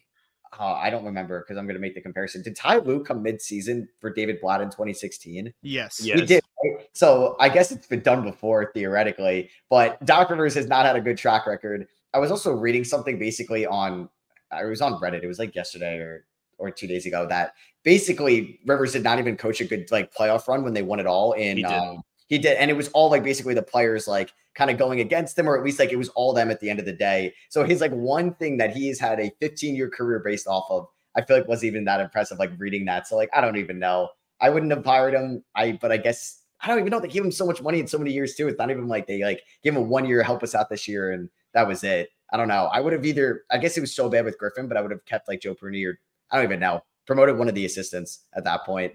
uh, I don't remember because I'm going to make the comparison. Did Ty Lue come mid-season for David Blatt in 2016? Yes. Yeah. He did. right? So I guess it's been done before theoretically, but Doc Rivers has not had a good track record. I was also reading something basically on, I was on Reddit. It was like yesterday or or two days ago that basically Rivers did not even coach a good like playoff run when they won it all. In He did. um, he did, and it was all like basically the players like kind of going against them, or at least like it was all them at the end of the day. So his like one thing that he has had a 15 year career based off of, I feel like wasn't even that impressive. Like reading that, so like I don't even know. I wouldn't have hired him. I but I guess I don't even know. They gave him so much money in so many years too. It's not even like they like give him one year, help us out this year, and that was it. I don't know. I would have either. I guess it was so bad with Griffin, but I would have kept like Joe Prunty or I don't even know. Promoted one of the assistants at that point.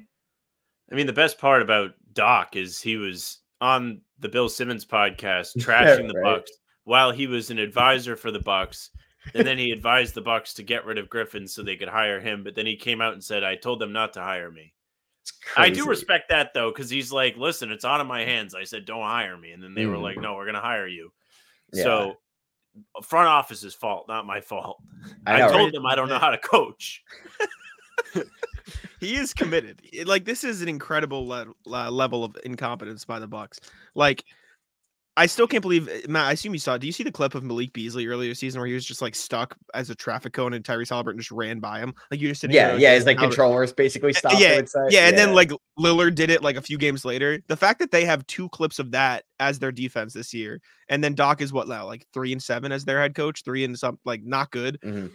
I mean, the best part about Doc is he was on the Bill Simmons podcast trashing the Right. Bucks while he was an advisor for the Bucks. And then he advised the Bucks to get rid of Griffin so they could hire him. But then he came out and said, "I told them not to hire me." I do respect that though, because he's like, "Listen, it's out of my hands." I said, "Don't hire me," and then they were Mhm. like, "No, we're gonna hire you." Yeah. So, front office's fault, not my fault. I I, told right? them I don't know how to coach. he is committed. Like this is an incredible le- le- level of incompetence by the Bucks. Like I still can't believe eh, Matt. I assume you saw. Do you see the clip of Malik Beasley earlier this season where he was just like stuck as a traffic cone and Tyrese Halliburton just ran by him? Like you're just sitting. Yeah, yeah, it's like Halliburton- controllers basically stopped. I yeah, yeah, and then like Lillard did it like a few games later. The fact that they have two clips of that as their defense this year, and then Doc is what now, like three and seven as their head coach, three and some like not good. Mhm.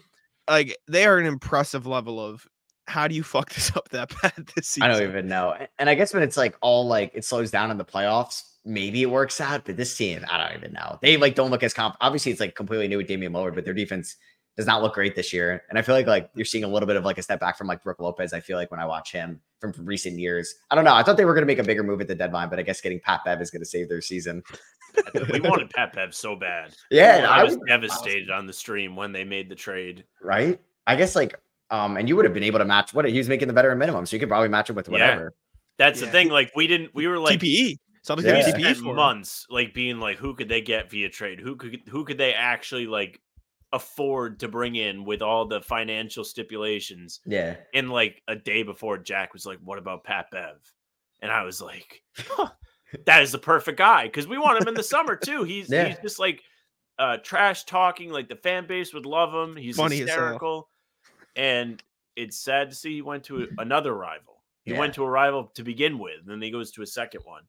Like they are an impressive level of how do you fuck this up that bad this season? I don't even know. And I guess when it's like all like it slows down in the playoffs, maybe it works out. But this team, I don't even know. They like don't look as comp. Obviously, it's like completely new with Damian Lillard, but their defense does not look great this year. And I feel like like you're seeing a little bit of like a step back from like Brook Lopez. I feel like when I watch him from recent years, I don't know. I thought they were going to make a bigger move at the deadline, but I guess getting Pat Bev is going to save their season. we wanted Pat Bev so bad. Yeah, I I was would- devastated on the stream when they made the trade. right? I guess like um, and you would have been able to match what he was making the veteran minimum, so you could probably match him with whatever. Yeah. whatever. That's the thing. Like we didn't. We were like TPE. Celtics Yeah. yeah. we TPE spent for months like being like, who could they get via trade? Who could who could they actually like afford to bring in with all the financial stipulations? Yeah, And like a day before, Jack was like, "What about Pat Bev?" And I was like, huh, "That is the perfect guy because we want him in the summer too. He's Yeah. he's just like uh trash talking. Like the fan base would love him. He's Funny as hell. hysterical, and it's sad to see he went to another rival. He Yeah. went to a rival to begin with, and then he goes to a second one.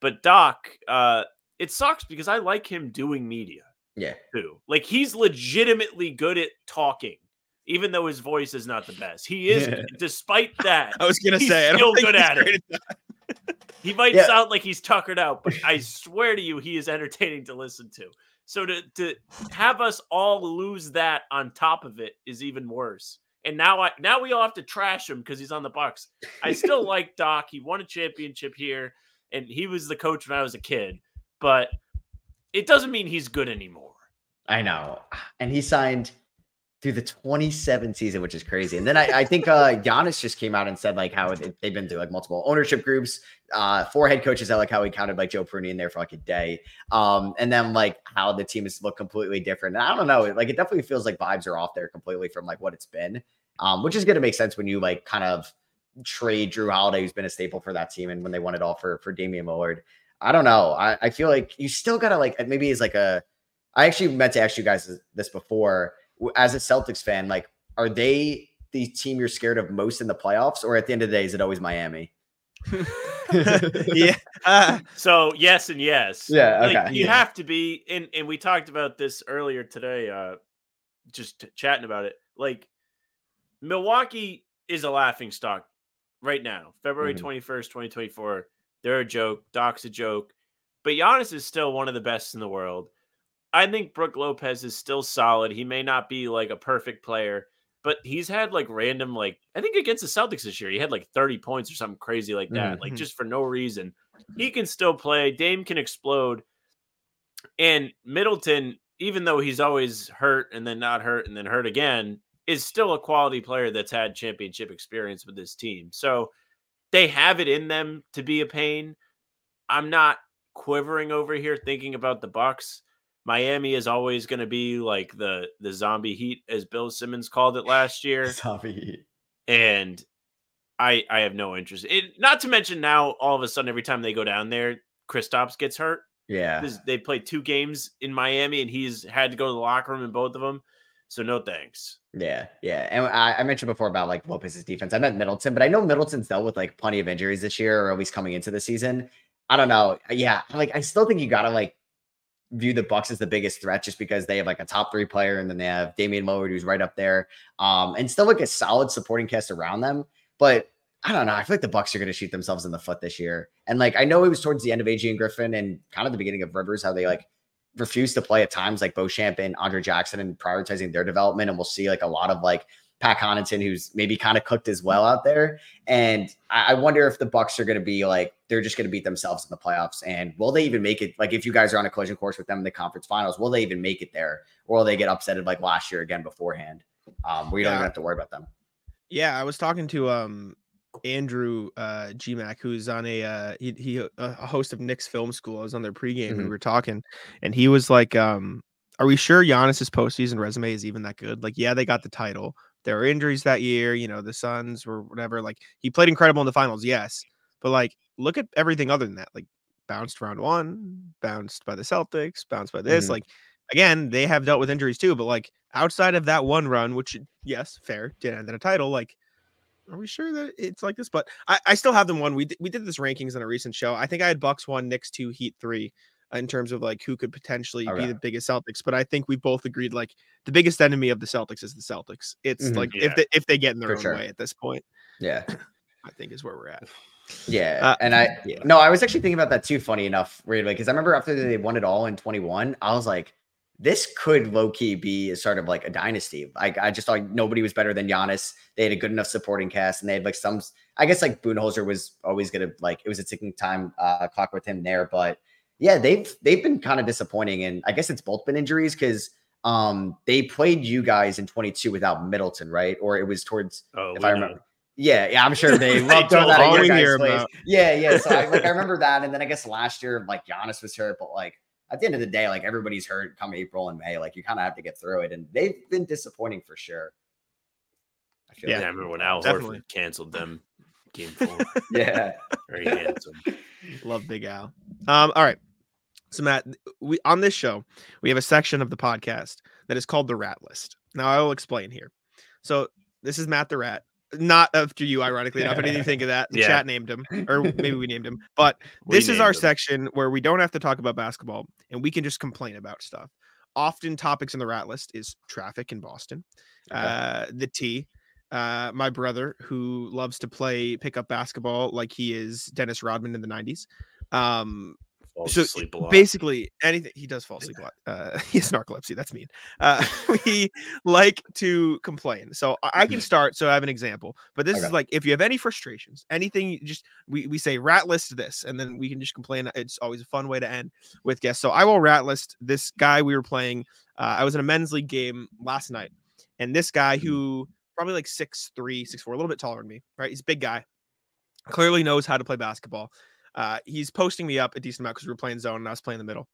But Doc, uh, it sucks because I like him doing media yeah. too. Like he's legitimately good at talking, even though his voice is not the best. He is, Yeah. despite that, I was gonna He's say I still good at it. at he might Yeah. sound like he's tuckered out, but I swear to you, he is entertaining to listen to. So to to have us all lose that on top of it is even worse. And now I now we all have to trash him because he's on the Bucks. I still like Doc. He won a championship here, and he was the coach when I was a kid. But it doesn't mean he's good anymore. I know. And he signed through the 27 season, which is crazy. And then I, I think uh Giannis just came out and said like how they- they've been through like multiple ownership groups, uh four head coaches. I like how he counted like Joe Prunty in there for like a day. Um, and then like how the team has looked completely different. And I don't know, like it definitely feels like vibes are off there completely from like what it's been. Um, which is gonna make sense when you like kind of trade Jrue Holiday, who's been a staple for that team, and when they won it all for for Damian Lillard. I don't know. I, I feel like you still gotta like maybe it's like a I actually meant to ask you guys this before. W- As a Celtics fan, like, are they the team you're scared of most in the playoffs, or at the end of the day, is it always Miami? yeah. Uh, So yes and yes. Yeah, Like, okay. you Yeah. have to be, and and we talked about this earlier today. Uh, just t- chatting about it. Like Milwaukee is a laughing stock right now. February Mhm. twenty first, twenty twenty four. They're a joke. Doc's a joke. But Giannis is still one of the best in the world. I think Brook Lopez is still solid. He may not be like a perfect player, but he's had like random, like I think against the Celtics this year, he had like 30 points or something crazy like that, like Mhm. just for no reason. He can still play. Dame can explode. And Middleton, even though he's always hurt and then not hurt and then hurt again, is still a quality player that's had championship experience with this team. So they have it in them to be a pain. I'm not quivering over here thinking about the Bucks. Miami is always going to be like the the zombie heat as Bill Simmons called it last year Zombie. heat. and I I have no interest. It not to mention now all of a sudden every time they go down there Kristaps gets hurt. Yeah. They played two games in Miami and he's had to go to the locker room in both of them. So no thanks. Yeah, yeah. And I, I mentioned before about like Lopez's defense. I meant Middleton, but I know Middleton's dealt with like plenty of injuries this year, or at least coming into the season. I don't know. Yeah, like I still think you gotta like view the Bucks as the biggest threat just because they have like a top three player and then they have Damian Lillard who's right up there. Um, and still like a solid supporting cast around them. But I don't know. I feel like the Bucks are gonna shoot themselves in the foot this year. And like I know it was towards the end of AJ and Griffin and kind of the beginning of Rivers, how they like refuse to play at times like Beauchamp and Andre Jackson and prioritizing their development. And we'll see like a lot of like Pat Connaughton, who's maybe kind of cooked as well out there. And I, I wonder if the Bucks are going to be like they're just going to beat themselves in the playoffs. And will they even make it? Like if you guys are on a collision course with them in the conference finals, will they even make it there, or will they get upsetted like last year again beforehand? Um, where you don't even have to worry about them. Yeah, I was talking to um Andrew uh GMAC, who's on a uh he he a a host of Knicks Film School. I was on their pregame. and Mhm. We were talking, and he was like, um, "Are we sure Giannis's postseason resume is even that good? Like, yeah, they got the title, there were injuries that year. You know, the Suns or whatever. Like he played incredible in the finals, yes, but like look at everything other than that. Like bounced round one, bounced by the Celtics, bounced by this. Mhm. Like again, they have dealt with injuries too. But like outside of that one run, which yes, fair, did end in a title. Like, are we sure that it's like this? But I, I still have them one. We did, we did this rankings in a recent show. I think I had Bucks one, Knicks two, Heat three. In terms of like who could potentially be Okay. the biggest Celtics, but I think we both agreed like the biggest enemy of the Celtics is the Celtics. It's Mhm. like Yeah. if they if they get in their For own sure. way at this point, Yeah. I think is where we're at. Yeah, Uh, and I yeah. no, I was actually thinking about that too. Funny enough, weirdly, because I remember after they won it all in 21, I was like, this could low key be a sort of like a dynasty. Like I just thought nobody was better than Giannis. They had a good enough supporting cast, and they had like some. I guess like Budenholzer was always gonna like it was a ticking time uh, clock with him there, but yeah, they've they've been kind of disappointing, and I guess it's both been injuries because um they played you guys in 22 without Middleton, right? Or it was towards Oh, if we I know. remember. Yeah, yeah, I'm sure they love throwing that all at your hear guys' place. about. Yeah, yeah. So I like I remember that, and then I guess last year like Giannis was hurt, but like at the end of the day, like everybody's hurt come April and May. Like you kind of have to get through it, and they've been disappointing for sure. I feel Yeah, I remember when Al Definitely. Horford canceled them game four. yeah. Very handsome. Love Big Al. Um, all right. So Matt, we on this show we have a section of the podcast that is called the Rat List. Now I will explain here. So this is Matt the Rat, not after you, ironically enough. I didn't even think of that. The Yeah. chat named him, or maybe we named him. But We this is our them. section where we don't have to talk about basketball and we can just complain about stuff. Often topics in the Rat List is traffic in Boston, Okay. uh, the T. Uh, my brother, who loves to play pickup basketball like he is Dennis Rodman in the 90s. Um, so asleep a lot. basically anything he does fall asleep a lot uh he has narcolepsy that's mean. Uh we like to complain so i can start so i have an example but this is like if you have any frustrations anything you just we, we say rat list this and then we can just complain it's always a fun way to end with guests so i will rat list this guy we were playing uh, i was in a men's league game last night and this guy who probably like six three six four a little bit taller than me right he's a big guy clearly knows how to play basketball uh, he's posting me up a decent amount because we were playing zone and I was playing the middle.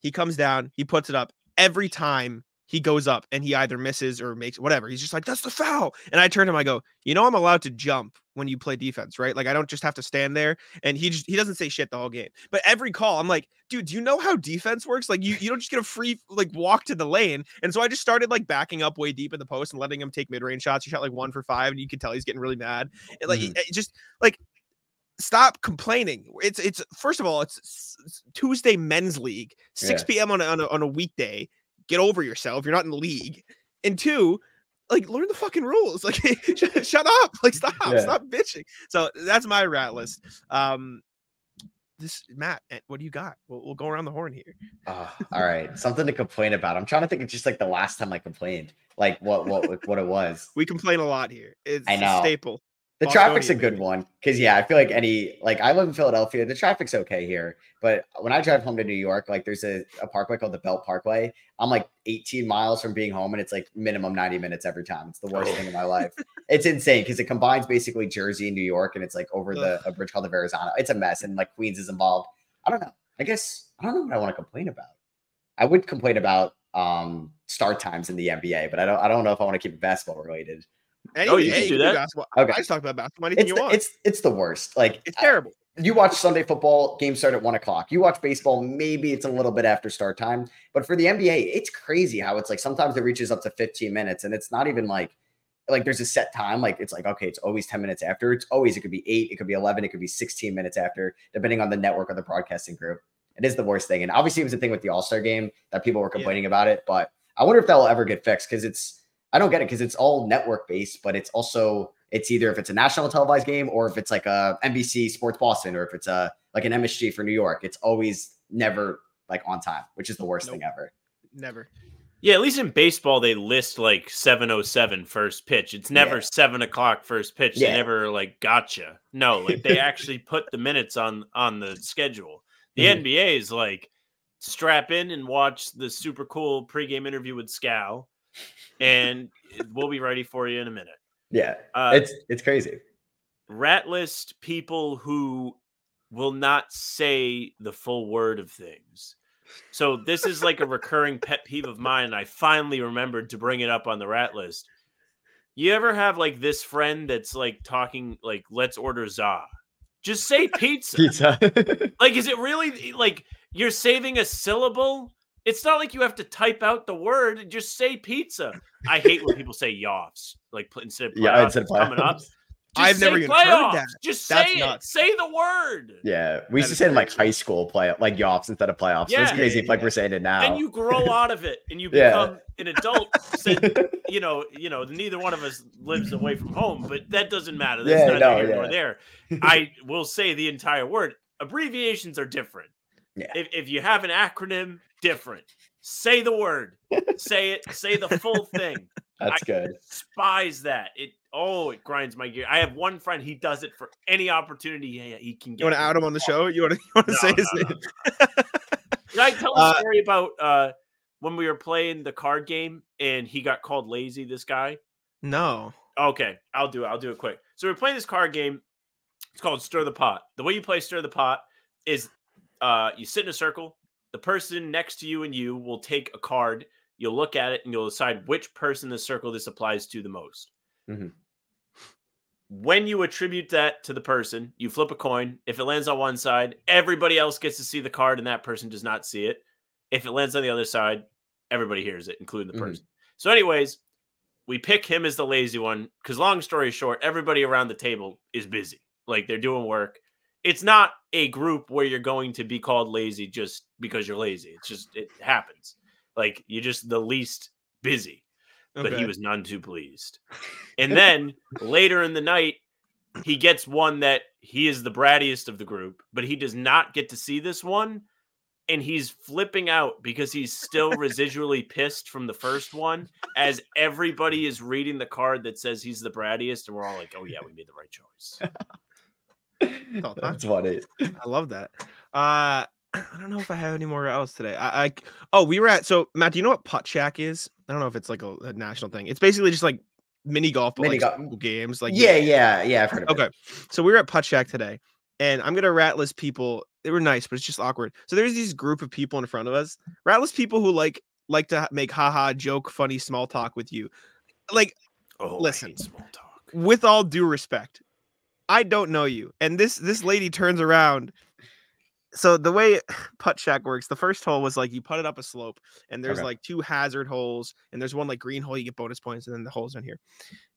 He comes down, he puts it up every time he goes up and he either misses or makes whatever. He's just like, that's the foul. And I turn to him, I go, you know, I'm allowed to jump when you play defense, right? Like I don't just have to stand there. And he just he doesn't say shit the whole game. But every call, I'm like, dude, do you know how defense works? Like you you don't just get a free like walk to the lane. And so I just started like backing up way deep in the post and letting him take mid-range shots. He shot like one for five, and you could tell he's getting really mad. And, like Mhm. it just like stop complaining. It's it's first of all, it's s- s- Tuesday men's league, 6 Yeah. p.m. on a, on a on a weekday. Get over yourself. You're not in the league. And two, like learn the fucking rules. Like shut, up. Like stop. Yeah. Stop bitching. So that's my rat list. Um this Matt, eh, what do you got? We'll, we'll go around the horn here. Ah, all right, something to complain about. I'm trying to think of just like the last time I complained, like what what what it was. We complain a lot here. It's I a know. staple. The Bostonian, traffic's a good one because yeah, I feel like any like I live in Philadelphia, the traffic's okay here. But when I drive home to New York, like there's a, a parkway called the Belt Parkway. I'm like 18 miles from being home, and it's like minimum 90 minutes every time. It's the worst Oh. thing in my life. It's insane because it combines basically Jersey and New York, and it's like over the a bridge called the Verrazano. It's a mess, and like Queens is involved. I don't know. I guess I don't know what I want to complain about. I would complain about um start times in the NBA, but I don't I don't know if I want to keep it basseball related. Hey, Oh, you hey, can do that. basketball. Okay. I just talk about basketball anything It's you the, want. it's it's the worst. Like it's I- terrible. you watch Sunday football, games start at one o'clock. You watch baseball, maybe it's a little bit after start time. But for the NBA, it's crazy how it's like sometimes it reaches up to 15 minutes and it's not even like like there's a set time. Like it's like, okay, it's always 10 minutes after. It's always it could be eight, it could be 11, it could be 16 minutes after, depending on the network or the broadcasting group. It is the worst thing. And obviously it was a thing with the All-Star game that people were Yeah. complaining about it, but I wonder if that will ever get fixed because it's I don't get it because it's all network based, but it's also it's either if it's a national televised game or if it's like a NBC Sports Boston or if it's a like an MSG for New York. It's always never like on time, which is the worst thing ever. Never. Yeah, at least in baseball they list like 707 first pitch. It's never Yeah. seven o'clock first pitch. Yeah. They never like gotcha. No, like they actually put the minutes on on the schedule. The Mhm. NBA is like strap in and watch the super cool pregame interview with Scal, and we'll be ready for you in a minute. Yeah, Uh, it's it's crazy. rat list people who will not say the full word of things. So this is like a recurring pet peeve of mine. and I finally remembered to bring it up on the rat list. You ever have like this friend that's like talking like let's order za? Just say pizza. Pizza. Like, is it really like you're saving a syllable? It's not like you have to type out the word. Just say pizza. I hate when people say yofs, like pl- instead of playoffs, yeah, instead of coming up. Just I've never say even heard that. Just That's say it. nuts. Say the word. Yeah, we used to say it in like high school play like yoffs instead of playoffs. So it's crazy Yeah, if like yeah. we're saying it now. And you grow out of it, and you Yeah. become an adult. Said, you know, you know, neither one of us lives away from home, but that doesn't matter. That's Yeah, not no, here nor yeah. there. I will say the entire word. Abbreviations are different. Yeah. If, if you have an acronym, different. Say the word. say it. Say the full thing. That's good. Despise that. It oh, it grinds my gear. I have one friend. He does it for any opportunity he, he can get. You want to me. out him on the show? You want to, you want to No, say no, his no, name? Did I tell a Uh, story about uh, when we were playing the card game and he got called lazy? This guy. No. Okay, I'll do it. I'll do it quick. So we're playing this card game. It's called Stir the Pot. The way you play Stir the Pot is uh, you sit in a circle. The person next to you and you will take a card. You'll look at it and you'll decide which person in the circle this applies to the most. Mhm. When you attribute that to the person, you flip a coin. If it lands on one side, everybody else gets to see the card and that person does not see it. If it lands on the other side, everybody hears it, including the Mhm. person. So, anyways, we pick him as the lazy one because, long story short, everybody around the table is busy. Like they're doing work. It's not a group where you're going to be called lazy just because you're lazy. It's just, it happens. Like you're just the least busy but he was none too pleased. And then later in the night, he gets one that he is the brattiest of the group, but he does not get to see this one. And he's flipping out because he's still residually pissed from the first one, as everybody is reading the card that says he's the brattiest, and we're all like, "Oh yeah, we made the right choice." all time. That's funny. I love that. Uh, I don't know if I have any more else today. I, I oh, we were at so Matt. Do you know what putt shack is? I don't know if it's like a, a national thing. It's basically just like mini golf, but Mini like golf. games. Like yeah, yeah, yeah. I've heard of it. Okay, so we were at Putt Shack today, and I'm gonna rat list people. They were nice, but it's just awkward. So there's these group of people in front of us. Rat list people who like like to make haha joke, funny small talk with you. Like Oh, Listen. small talk. with all due respect, I don't know you. And this this lady turns around. So the way putt shack works, the first hole was like you put it up a slope, and there's Okay. like two hazard holes, and there's one like green hole, you get bonus points, and then the holes in here.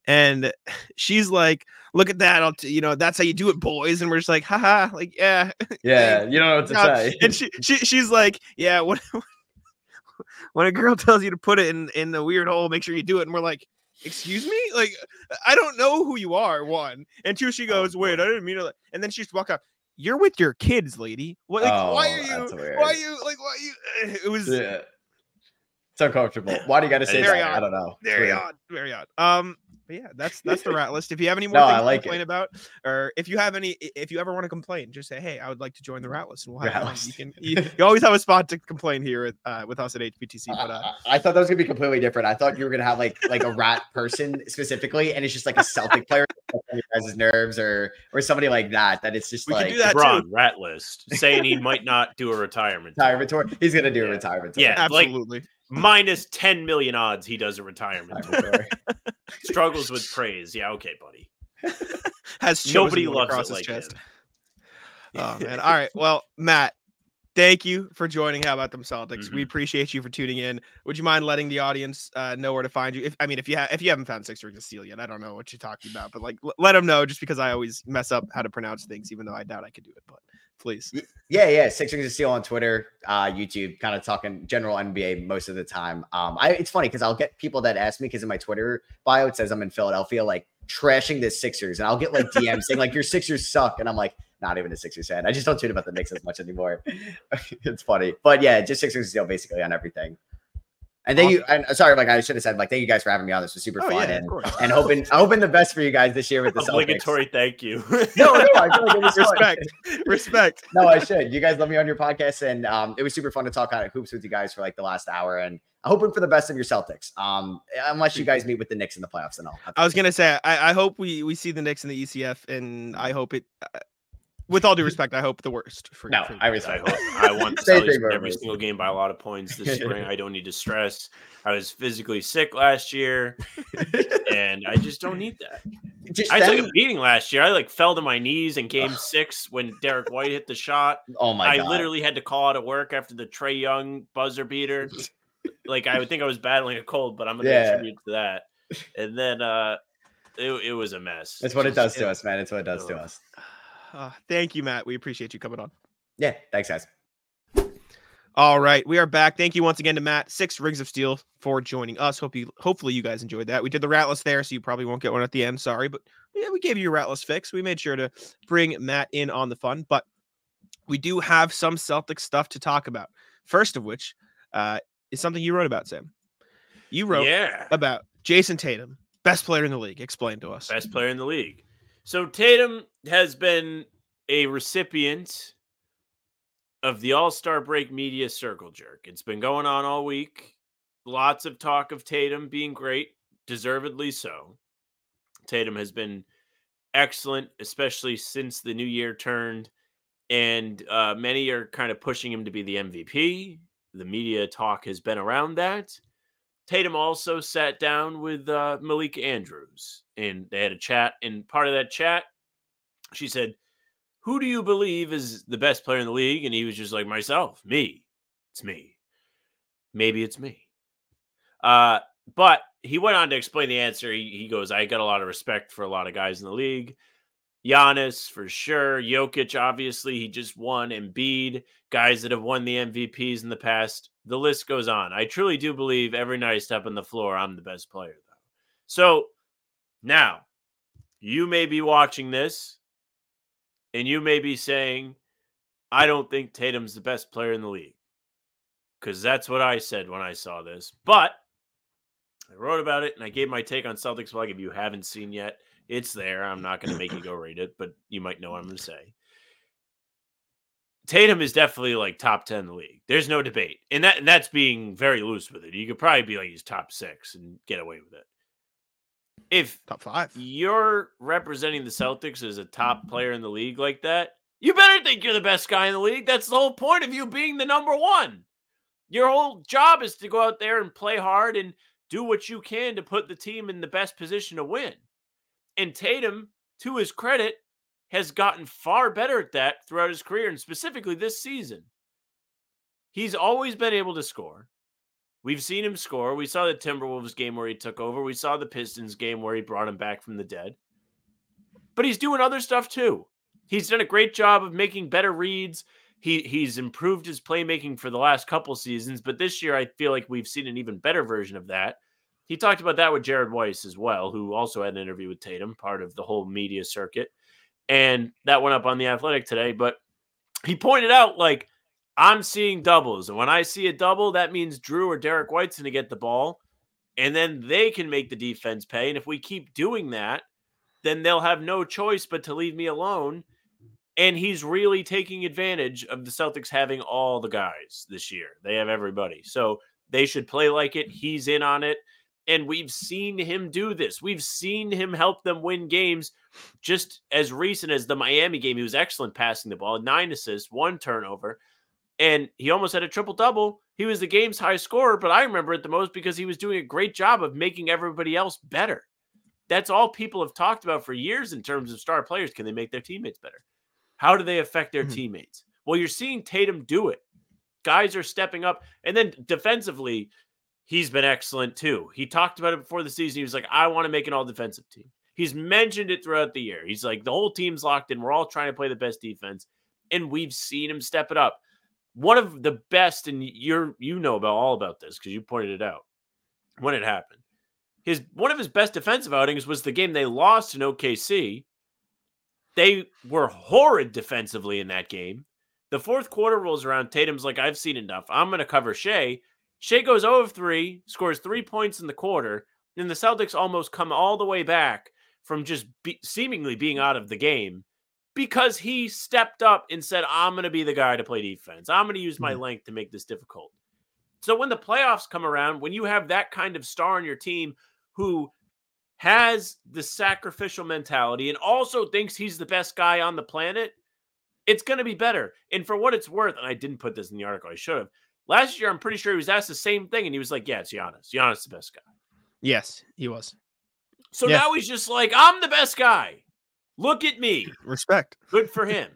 And she's like, "Look at that! I'll t- you know that's how you do it, boys." And we're just like, "Haha!" Like, yeah. Yeah, you know what to say. and she, she she's like, "Yeah." When when a girl tells you to put it in in the weird hole, make sure you do it. And we're like, excuse me? Like i don't know who you are one. And two she goes wait i didn't mean it and then she's walk out. You're with your kids lady. What like why Oh, are you why are you like why are you it was yeah. It's uncomfortable. Why do you got to say Very that? I don't know. Very odd. Very odd. Um but yeah that's that's the rat list if you have any more No, things I like to complain it. about or if you have any if you ever want to complain just say hey i would like to join the rat list and we'll have Rat list. you can you, you always have a spot to complain here with, uh, with us at hptc but uh I, I thought that was gonna be completely different. I thought you were gonna have like like a rat person specifically, and it's just like a Celtic player on your guys' nerves or or somebody like that. That it's just We could like do that too. LeBron, rat list, saying he might not do a retirement. tour. retirement tour. He's gonna do a retirement tour. Yeah, like absolutely minus 10 million odds he does a retirement. tour. Struggles with praise. Yeah, okay, buddy. has Nobody one loves across it his like chest him. Oh man. All right. Well, Matt, thank you for joining How About Them Celtics. We Mhm. appreciate you for tuning in. Would you mind letting the audience uh, know where to find you? If I mean, if you have if you haven't found Six Rings of Steel yet, I don't know what you're talking about, but like l- let them know just because I always mess up how to pronounce things, even though I doubt I could do it. But please. Yeah, yeah. Six Rings of Steel on Twitter, uh, YouTube, kind of talking general NBA most of the time. Um, I it's funny because I'll get people that ask me because in my Twitter bio it says I'm in Philadelphia, like trashing the Sixers, and I'll get like DMs saying like your Sixers suck, and I'm like not even a Sixers fan. I just don't tweet about the Knicks as much anymore. it's funny, but yeah, just Six Rings of Steel basically on everything. And thank you. And uh, sorry, like I should have said, like thank you guys for having me on. This was super Oh, fun, yeah, and and hoping hoping the best for you guys this year with the Celtics. Obligatory thank you. No, no, I feel like it was. Respect. Respect. no, I should. You guys let me on your podcast, and um, it was super fun to talk out of hoops with you guys for like the last hour, and I'm hoping for the best of your Celtics. Um, unless you guys meet with the Knicks in the playoffs, and to I was gonna say I, I hope we we see the Knicks in the ECF, and I hope it. With all due respect, I hope the worst for No, for I you. respect I, hope- I want the Same Celtics thing to win for every single game by a lot of points this spring. I don't need to stress. I was physically sick last year, and I just don't need that. Just I them- took a beating last year. I like fell to my knees in Game Six when Derrick White hit the shot. oh my I god. literally had to call out of work after the Trae Young buzzer beater. like I would think I was battling a cold, but I'm gonna Yeah. attribute to that. And then uh it, it was a mess. That's what it Just- does to us, man. It's what it does to Ugh. us. Uh, thank you, Matt. We appreciate you coming on. Yeah. Thanks, guys. All right, we are back. Thank you once again to Matt, Six Rings of Steel, for joining us. Hope you, hopefully, you guys enjoyed that. We did the ratless there, so you probably won't get one at the end. Sorry, but yeah, we gave you your ratless fix. We made sure to bring Matt in on the fun, but we do have some Celtic stuff to talk about. First of which uh, is something you wrote about, Sam. You wrote Yeah. about Jayson Tatum, best player in the league. Explain to us. Best player in the league. So Tatum has been a recipient of the All Star Break Media Circle Jerk. It's been going on all week. Lots of talk of Tatum being great, deservedly so. Tatum has been excellent, especially since the new year turned. And uh, many are kind of pushing him to be the MVP. The media talk has been around that. Tatum also sat down with uh, Malika Andrews and they had a chat. And part of that chat, she said, Who do you believe is the best player in the league? And he was just like, Myself, me. It's me. Maybe it's me. Uh, but he went on to explain the answer. He, he goes, I got a lot of respect for a lot of guys in the league. Giannis, for sure. Jokic, obviously, he just won. Embiid, guys that have won the MVPs in the past. The list goes on. I truly do believe every night I step on the floor, I'm the best player, though. So now you may be watching this and you may be saying, I don't think Tatum's the best player in the league. Because that's what I said when I saw this. But I wrote about it and I gave my take on Celtics Plug. If you haven't seen yet, it's there. I'm not going to make you go read it, but you might know what I'm going to say. Tatum is definitely like top 10 in the league. There's no debate. And that and that's being very loose with it. You could probably be like he's top 6 and get away with it. If Top five. you're representing the Celtics as a top player in the league like that, you better think you're the best guy in the league. That's the whole point of you being the number 1. Your whole job is to go out there and play hard and do what you can to put the team in the best position to win. And Tatum, to his credit, has gotten far better at that throughout his career and specifically this season. He's always been able to score. We've seen him score. We saw the Timberwolves game where he took over. We saw the Pistons game where he brought him back from the dead. But he's doing other stuff too. He's done a great job of making better reads. He he's improved his playmaking for the last couple seasons, but this year I feel like we've seen an even better version of that. He talked about that with Jared Weiss as well, who also had an interview with Tatum, part of the whole media circuit. And that went up on the athletic today. But he pointed out, like, I'm seeing doubles. And when I see a double, that means Jrue or Derrick White's going to get the ball. And then they can make the defense pay. And if we keep doing that, then they'll have no choice but to leave me alone. And he's really taking advantage of the Celtics having all the guys this year. They have everybody. So they should play like it. He's in on it. And we've seen him do this. We've seen him help them win games just as recent as the Miami game. He was excellent passing the ball, nine assists, one turnover, and he almost had a triple double. He was the game's high scorer, but I remember it the most because he was doing a great job of making everybody else better. That's all people have talked about for years in terms of star players. Can they make their teammates better? How do they affect their Mhm. teammates? Well, you're seeing Tatum do it. Guys are stepping up. And then defensively, he's been excellent too. He talked about it before the season. He was like, I want to make an all defensive team. He's mentioned it throughout the year. He's like, the whole team's locked in. We're all trying to play the best defense. And we've seen him step it up. One of the best, and you're you know about all about this because you pointed it out when it happened. His one of his best defensive outings was the game they lost in OKC. They were horrid defensively in that game. The fourth quarter rolls around. Tatum's like, I've seen enough. I'm going to cover Shai. Shai goes 0 of 3, scores three points in the quarter. And the Celtics almost come all the way back from just be- seemingly being out of the game because he stepped up and said, I'm going to be the guy to play defense. I'm going to use my hmm. length to make this difficult. So when the playoffs come around, when you have that kind of star on your team who has the sacrificial mentality and also thinks he's the best guy on the planet, It's going to be better. And for what it's worth, and I didn't put this in the article, I should have. Last year, I'm pretty sure he was asked the same thing, and he was like, "Yeah, it's Giannis. Giannis the best guy." Yes, he was. So Yeah. now he's just like, "I'm the best guy. Look at me. Respect. Good for him."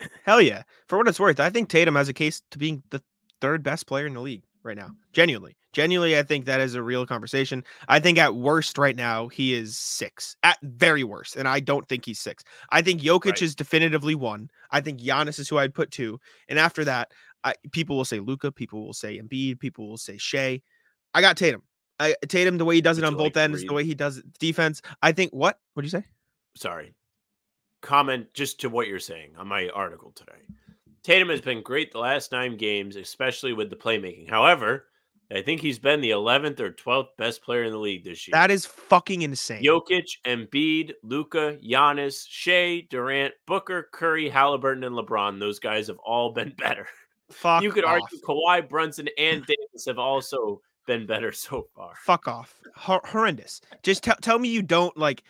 Hell yeah. For what it's worth, I think Tatum has a case to being the third best player in the league right now. Genuinely. Genuinely, I think that is a real conversation. I think at worst right now, he is six. At very worst. And I don't think he's six. I think Jokic Right. is definitively one. I think Giannis is who I'd put two. And after that, I, people will say Luka, people will say Embiid, people will say Shai. I got Tatum. I, Tatum, the way he does it Would on both like ends, the way he does it, defense. I think what? What do you say? Sorry. Comment just to what you're saying on my article today. Tatum has been great the last nine games, especially with the playmaking. However, I think he's been the 11th or 12th best player in the league this year. That is fucking insane. Jokic, Embiid, Luka, Giannis, Shai, Durant, Booker, Curry, Halliburton, and LeBron. Those guys have all been better. Fuck you could off. argue Kawhi, Brunson, and Davis have also been better so far. fuck off Hor- horrendous just tell tell me you don't like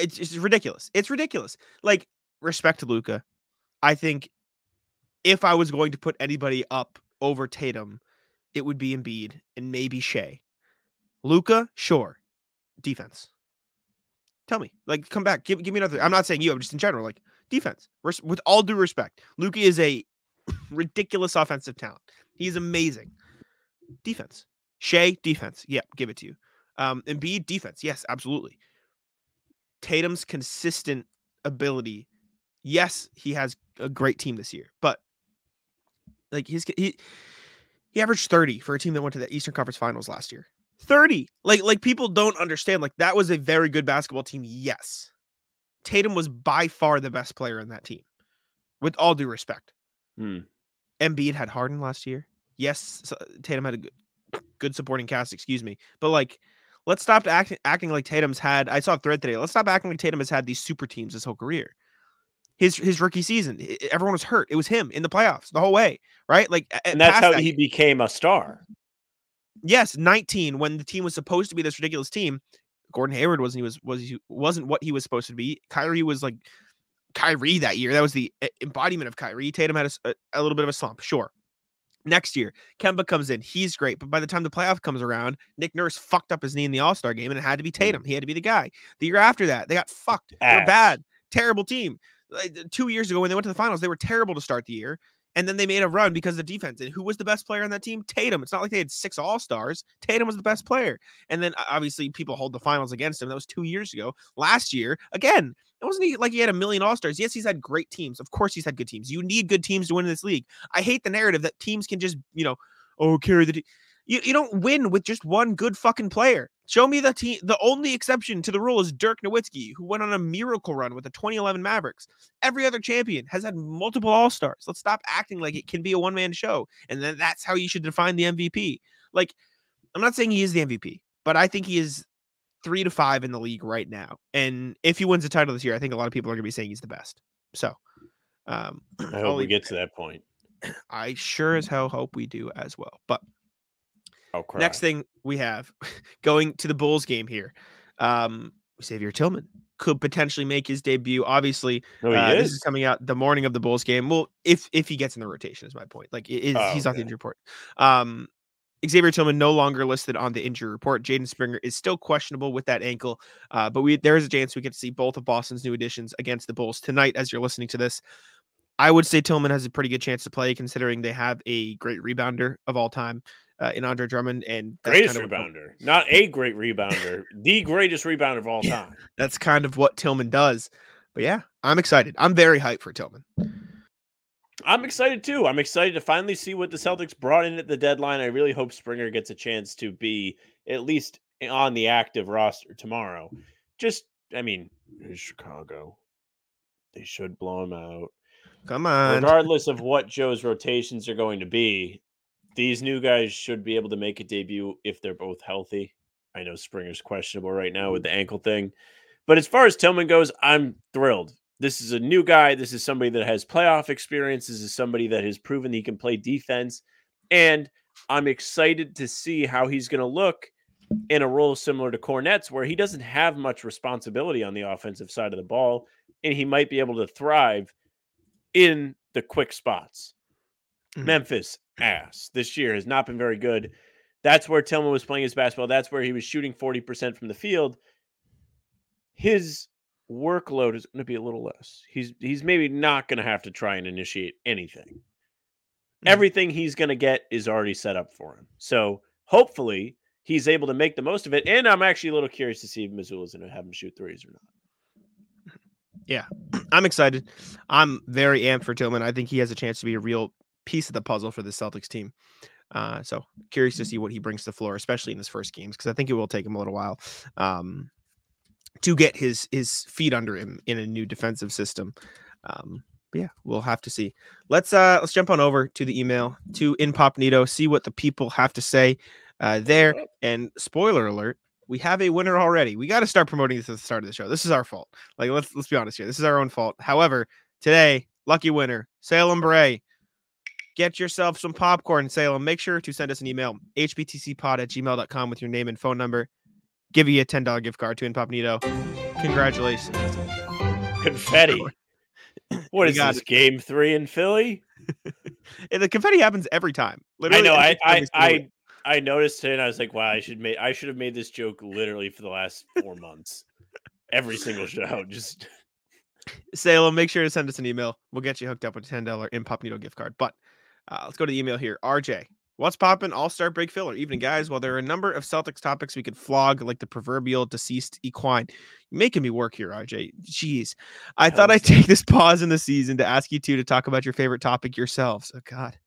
it's, it's ridiculous. It's ridiculous. Like respect to luka i think if i was going to put anybody up over tatum it would be Embiid and maybe Shai. luka sure. Defense. Tell me. Like come back. Give, give me another i'm not saying you i'm just in general like defense. Res- with all due respect luka is a ridiculous offensive talent. He's amazing. Defense. Shai, defense. Yeah, give it to you. Um, Embiid, defense. Yes, absolutely. Tatum's consistent ability. Yes, he has a great team this year, but like his he he averaged 30 for a team that went to the Eastern Conference Finals last year. 30. Like like people don't understand. Like that was a very good basketball team. Yes. Tatum was by far the best player in that team. With all due respect. Hmm. Embiid had Harden last year. Yes, Tatum had a good, good supporting cast, excuse me. But like, let's stop acting acting like Tatum's had. I saw a thread today. Let's stop acting like Tatum has had these super teams his whole career. His his rookie season, everyone was hurt. It was him in the playoffs the whole way, right? Like, And that's how that, he became a star. yes, 19 when the team was supposed to be this ridiculous team. Gordon Hayward wasn't he was was he wasn't what he was supposed to be. Kyrie was like Kyrie that year. That was the embodiment of Kyrie. Tatum had a little bit of a slump, sure. Next year, Kemba comes in. He's great, but by the time the playoff comes around, Nick Nurse fucked up his knee in the All Star game, and it had to be mm. Tatum. He had to be the guy. The year after that, they got fucked. They were Ass. bad, terrible team. Like, two years ago, when they went to the finals, they were terrible to start the year. And then they made a run because of the defense. And who was the best player on that team? Tatum. It's not like they had six all stars. Tatum was the best player. And then obviously people hold the finals against him. That was two years ago. Last year, again, it wasn't he- like he had a million all stars. Yes, he's had great teams. Of course, he's had good teams. You need good teams to win in this league. I hate the narrative that teams can just, you know, oh, carry the. You, you don't win with just one good fucking player. Show me the team. The only exception to the rule is Dirk Nowitzki, who went on a miracle run with the 2011 Mavericks. Every other champion has had multiple All Stars. Let's stop acting like it can be a one man show. And then that's how you should define the MVP. Like, I'm not saying he is the MVP, but I think he is three to five in the league right now. And if he wins the title this year, I think a lot of people are going to be saying he's the best. So, um, I hope we get to that point. I sure as hell hope we do as well. But I'll cry. next thing we have going to the Bulls game here. Um, Xavier Tillman could potentially make his debut. Obviously, No, uh, this is? is coming out the morning of the Bulls game. Well, if if he gets in the rotation, is my point. Like, it is Oh, he's not the injury report. Um, Xavier Tillman no longer listed on the injury report. Jaden Springer is still questionable with that ankle, uh, but we there is a chance we get to see both of Boston's new additions against the Bulls tonight. As you're listening to this, I would say Tillman has a pretty good chance to play, considering they have a great rebounder of all time uh, in Andre Drummond, and greatest kind of what- rebounder, not a great rebounder, the greatest rebounder of all Yeah. time. that's kind of what Tillman does. But yeah, I'm excited. I'm very hyped for Tillman. I'm excited too. I'm excited to finally see what the Celtics brought in at the deadline. I really hope Springer gets a chance to be at least on the active roster tomorrow. Just, I mean, Chicago. They should blow him out. Come on. Regardless of what Joe's rotations are going to be, these new guys should be able to make a debut if they're both healthy. I know Springer's questionable right now with mm-hmm. the ankle thing. But as far as Tillman goes, I'm thrilled. This is a new guy. This is somebody that has playoff experience. This is somebody that has proven he can play defense. And I'm excited to see how he's going to look in a role similar to Kornet's, where he doesn't have much responsibility on the offensive side of the ball, and he might be able to thrive in the quick spots. Mhm. Memphis ass this year has not been very good. That's where Tillman was playing his basketball. That's where he was shooting 40% from the field. His workload is going to be a little less. He's he's maybe not going to have to try and initiate anything. Mhm. Everything he's going to get is already set up for him. So hopefully he's able to make the most of it. And I'm actually a little curious to see if Mazzulla's going to have him shoot threes or not. Yeah, I'm excited. I'm very amped for Tillman. I think he has a chance to be a real piece of the puzzle for the Celtics team. Uh, so curious to see what he brings to the floor, especially in his first games, because I think it will take him a little while um, to get his his feet under him in a new defensive system. Um, but yeah, we'll have to see. Let's uh let's jump on over to the email to Incognito, see what the people have to say uh, there. And spoiler alert, we have a winner already. We got to start promoting this at the start of the show. This is our fault. Like let's let's be honest here. This is our own fault. However, today, lucky winner, Salem Bray. Get yourself some popcorn, Salem. Make sure to send us an email, hbtcpod at gmail.com with your name and phone number. Give you a $10 gift card to Incognito. Congratulations. Confetti. What is We is got this game three in Philly? And the confetti happens every time. I know. I I it. I, I noticed it, and I was like, "Wow, I should make. I should have made this joke literally for the last four months, every single show." Just Salem, make sure to send us an email. We'll get you hooked up with a $10 Incognito gift card. But uh, let's go to the email here. RJ, what's poppin'? All star break filler. Evening, guys. While there are a number of Celtics topics we could flog, like the proverbial deceased equine, you're making me work here, RJ. Jeez. I thought I'd take this pause in the season to ask you two to talk about your favorite topic yourselves. Oh, God.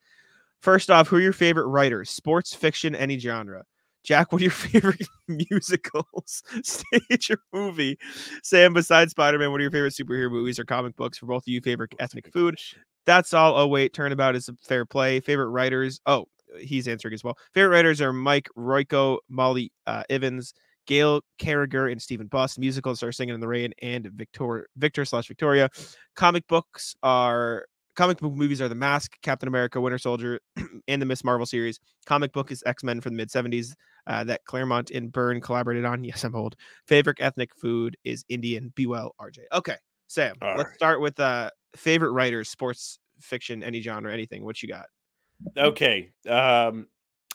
First off, who are your favorite writers? Sports, fiction, any genre. Jack, what are your favorite musicals, stage, or movie? Sam, besides Spider Man, what are your favorite superhero movies or comic books? For both of you, favorite ethnic food? That's all. Oh, wait, turnabout is a fair play. Favorite writers? Oh, he's answering as well. Favorite writers are Mike Royko, Molly uh, Ivins, Gail Carriger, and Stephen Buss. Musicals are Singing in the Rain and Victor Victor slash Victoria. Comic books are comic book movies are The Mask, Captain America, Winter Soldier, and the Miss Marvel series. Comic book is X Men from the mid 70s uh, that Claremont and Byrne collaborated on. Yes, I'm old. Favorite ethnic food is Indian. Be well, RJ. Okay, Sam, All let's right. start with uh, favorite writers, sports, fiction, any genre, anything. What you got? okay. Um,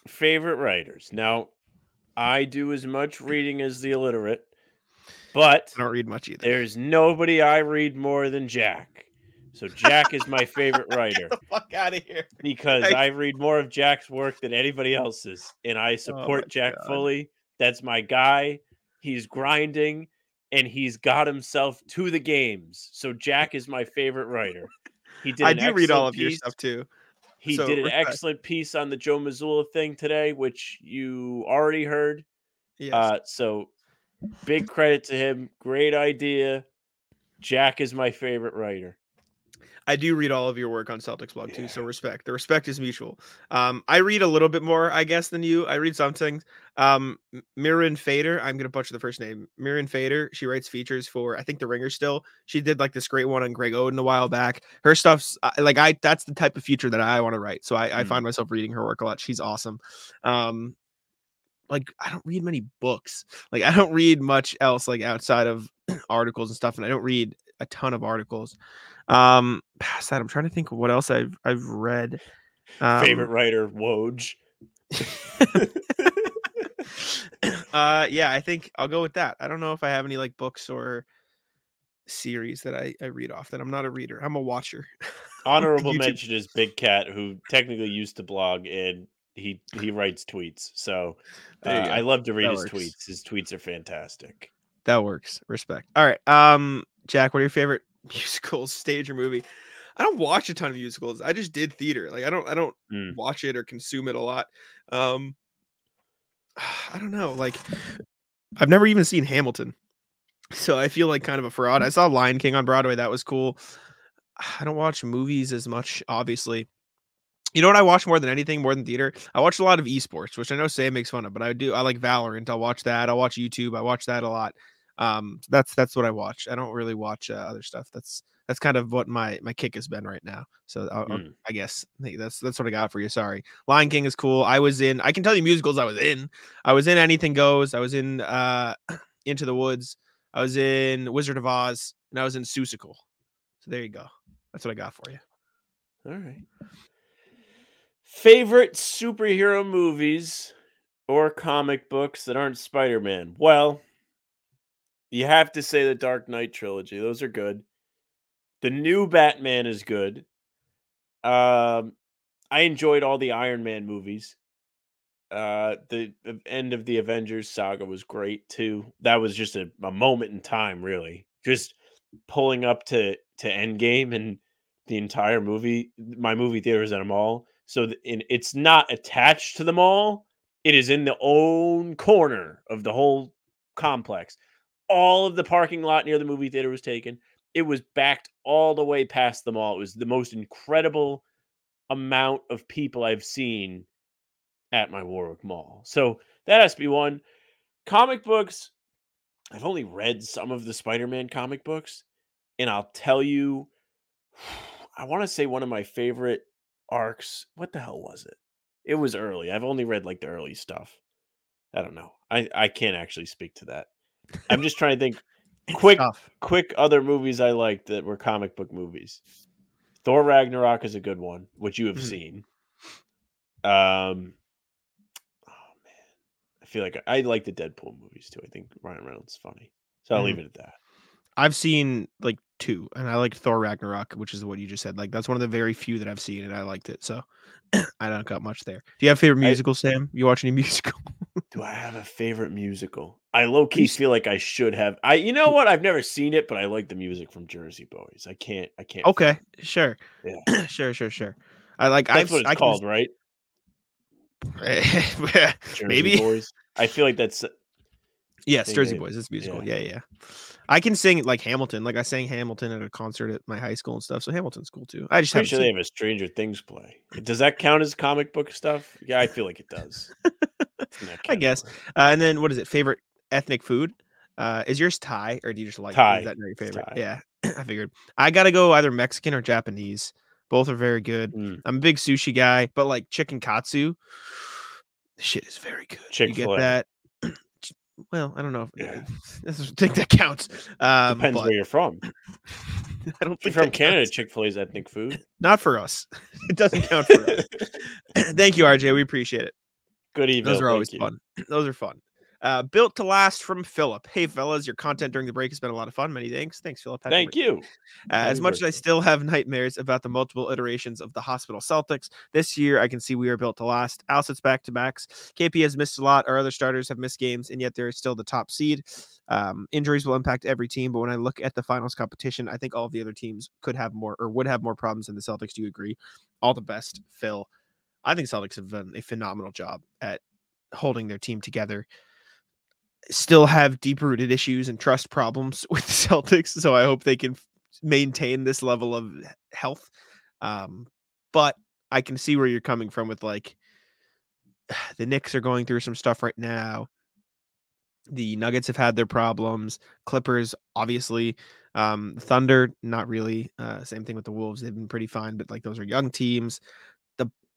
favorite writers. Now, I do as much reading as the illiterate, but I don't read much either. there's nobody I read more than Jack. So Jack is my favorite writer. Get the fuck out of here. because. I read more of Jack's work than anybody else's, and I support Oh Jack God. fully. That's my guy. He's grinding, and he's got himself to the games. So Jack is my favorite writer. He did. I do read all of your piece- stuff too. He so did an excellent piece on the Joe Mazzulla thing today, which you already heard. Yes. Uh, so big credit to him. Great idea. Jack is my favorite writer. I do read all of your work on Celtics blog too, so respect. The respect is mutual. Um, I read a little bit more, I guess, than you. I read some things. Um, Mirin Fader, I'm gonna butcher the first name. Mirin Fader. She writes features for I think the Ringer still. She did like this great one on Greg Oden a while back. Her stuff's like I. That's the type of feature that I want to write. So I, I Mm. find myself reading her work a lot. She's awesome. Um, like I don't read many books. Like I don't read much else like outside of articles and stuff, and I don't read a ton of articles. Um, past that, I'm trying to think of what else I've I've read. Um, favorite writer, Woj. uh, yeah, I think I'll go with that. I don't know if I have any like books or series that I I read often. I'm not a reader. I'm a watcher. Honorable mention is Big Cat, who technically used to blog and he he writes tweets. So uh, There you go. I love to read That his works. tweets. His tweets are fantastic. That works. Respect. All right. Um, Jack, what are your favorite musicals, stage or movie? I don't watch a ton of musicals. I just did theater. Like I don't I don't Mm. watch it or consume it a lot. Um I don't know. Like I've never even seen Hamilton. So I feel like kind of a fraud. I saw Lion King on Broadway. That was cool. I don't watch movies as much, obviously. You know what I watch more than anything, more than theater? I watch a lot of esports, which I know Sam makes fun of, but I do. I like Valorant. I'll watch that. I'll watch YouTube. I watch that a lot. Um, that's that's what I watch. I don't really watch uh, other stuff. That's that's kind of what my my kick has been right now. So I'll, I'll- Mm. I guess that's that's what I got for you. Sorry, Lion King is cool. I was in. I can tell you musicals. I was in. I was in Anything Goes. I was in uh Into the Woods. I was in Wizard of Oz, and I was in Seussical. So there you go. That's what I got for you. All right. Favorite superhero movies or comic books that aren't Spider Man? Well, you have to say the Dark Knight trilogy. Those are good. The new Batman is good. Um, I enjoyed all the Iron Man movies. Uh, the, the end of the Avengers saga was great too. That was just a, a moment in time, really. Just pulling up to to Endgame and the entire movie. My movie theater is at a mall, so th- in, it's not attached to the mall. It is in the own corner of the whole complex. All of the parking lot near the movie theater was taken. It was backed all the way past the mall. It was the most incredible amount of people I've seen at my Warwick Mall. So that has to be one. Comic books. I've only read some of the Spider-Man comic books, and I'll tell you, I want to say one of my favorite arcs. What the hell was it? It was early. I've only read like the early stuff. I don't know. I I can't actually speak to that. I'm just trying to think. quick, Tough. quick other movies I liked that were comic book movies. Thor Ragnarok is a good one, which you have Mhm. seen. Um, oh man, I feel like I, I like the Deadpool movies too. I think Ryan Reynolds is funny, so I'll leave it at that. I've seen like two, and I like Thor Ragnarok, which is what you just said. Like that's one of the very few that I've seen, and I liked it. So I don't got much there. Do you have a favorite I- musical, Sam? You watch any musical? Do I have a favorite musical? I low key feel like I should have. I you know what? I've never seen it, but I like the music from Jersey Boys. I can't. I can't. okay, sure, Yeah. sure, sure, sure. I like. That's I've, what it's I can- called, right? Maybe. Boys. I feel like that's Yes, Jersey. Boys. It's musical. Yeah. Yeah. yeah, I can sing like Hamilton. Like I sang Hamilton at a concert at my high school and stuff. So Hamilton's cool too. I just pretty sure they have a Stranger Things play. Does that count as comic book stuff? Yeah, I feel like it does. It's in that I guess. Uh, and then what is it? Favorite ethnic food? Uh, is yours Thai or do you just like Thai. Is that your favorite? Yeah, I figured. I gotta go either Mexican or Japanese. Both are very good. Mm. I'm a big sushi guy, but like chicken katsu, shit is very good. You Chick-fil-A. get that? Well, I don't know. If, Yeah. I think that counts. Um, Depends but where you're from. I don't you're think from Canada. Chick Fil A's ethnic food. Not for us. It doesn't count for us. Thank you, RJ. We appreciate it. Good evening. Those are always fun. Those are fun. Uh, built to last from Philip. Hey, fellas, your content during the break has been a lot of fun. Many thanks. Thanks, Philip. Happy Thank you. Uh, as much as I still have nightmares about the multiple iterations of the hospital Celtics, this year I can see we are built to last. Al back to backs. KP has missed a lot. Our other starters have missed games, and yet they're still the top seed. Um, injuries will impact every team, but when I look at the finals competition, I think all of the other teams could have more or would have more problems than the Celtics. Do you agree? All the best, Phil. I think Celtics have done a phenomenal job at holding their team together. Still have deep rooted issues and trust problems with the Celtics, so I hope they can maintain this level of health. Um, but I can see where you're coming from with like the Knicks are going through some stuff right now. The Nuggets have had their problems. Clippers, obviously. Um, Thunder, not really. Uh, same thing with the Wolves. They've been pretty fine, but like those are young teams.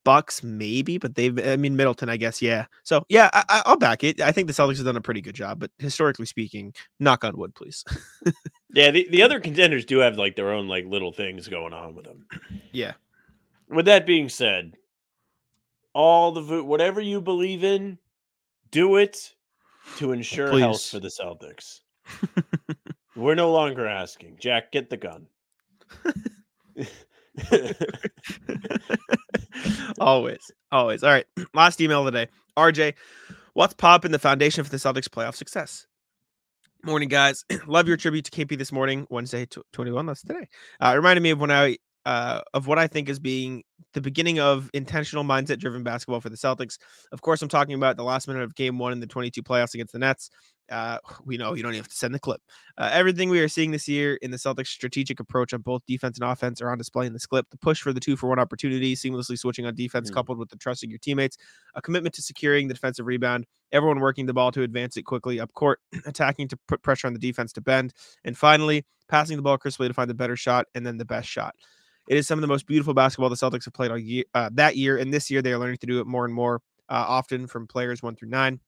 Bucks, maybe, but they've. I mean, Middleton, I guess. Yeah. So yeah, I, I- I'll back it. I think the Celtics have done a pretty good job, but historically speaking, knock on wood, please. Yeah, the, the other contenders do have like their own like little things going on with them. yeah. With that being said, all the vo- whatever you believe in, do it to ensure health for the Celtics. We're no longer asking. Jack, get the gun. always, always. All right. Last email of the day. RJ, what's popping the foundation for the Celtics playoff success? Morning, guys. Love your tribute to KP this morning, Wednesday, tw- 21. That's today. Uh, it reminded me of when I uh, of what I think is being the beginning of intentional mindset driven basketball for the Celtics. Of course, I'm talking about the last minute of game one in the 22 playoffs against the Nets. Uh, we know you don't even have to send the clip. Uh, everything we are seeing this year in the Celtics' strategic approach on both defense and offense are on display in this clip. The push for the two for one opportunity, seamlessly switching on defense, Mm. coupled with the trusting your teammates, a commitment to securing the defensive rebound, everyone working the ball to advance it quickly up court, attacking to put pressure on the defense to bend, and finally passing the ball crisply to find the better shot and then the best shot. It is some of the most beautiful basketball the Celtics have played all year uh, that year, and this year they are learning to do it more and more uh, often from players one through nine.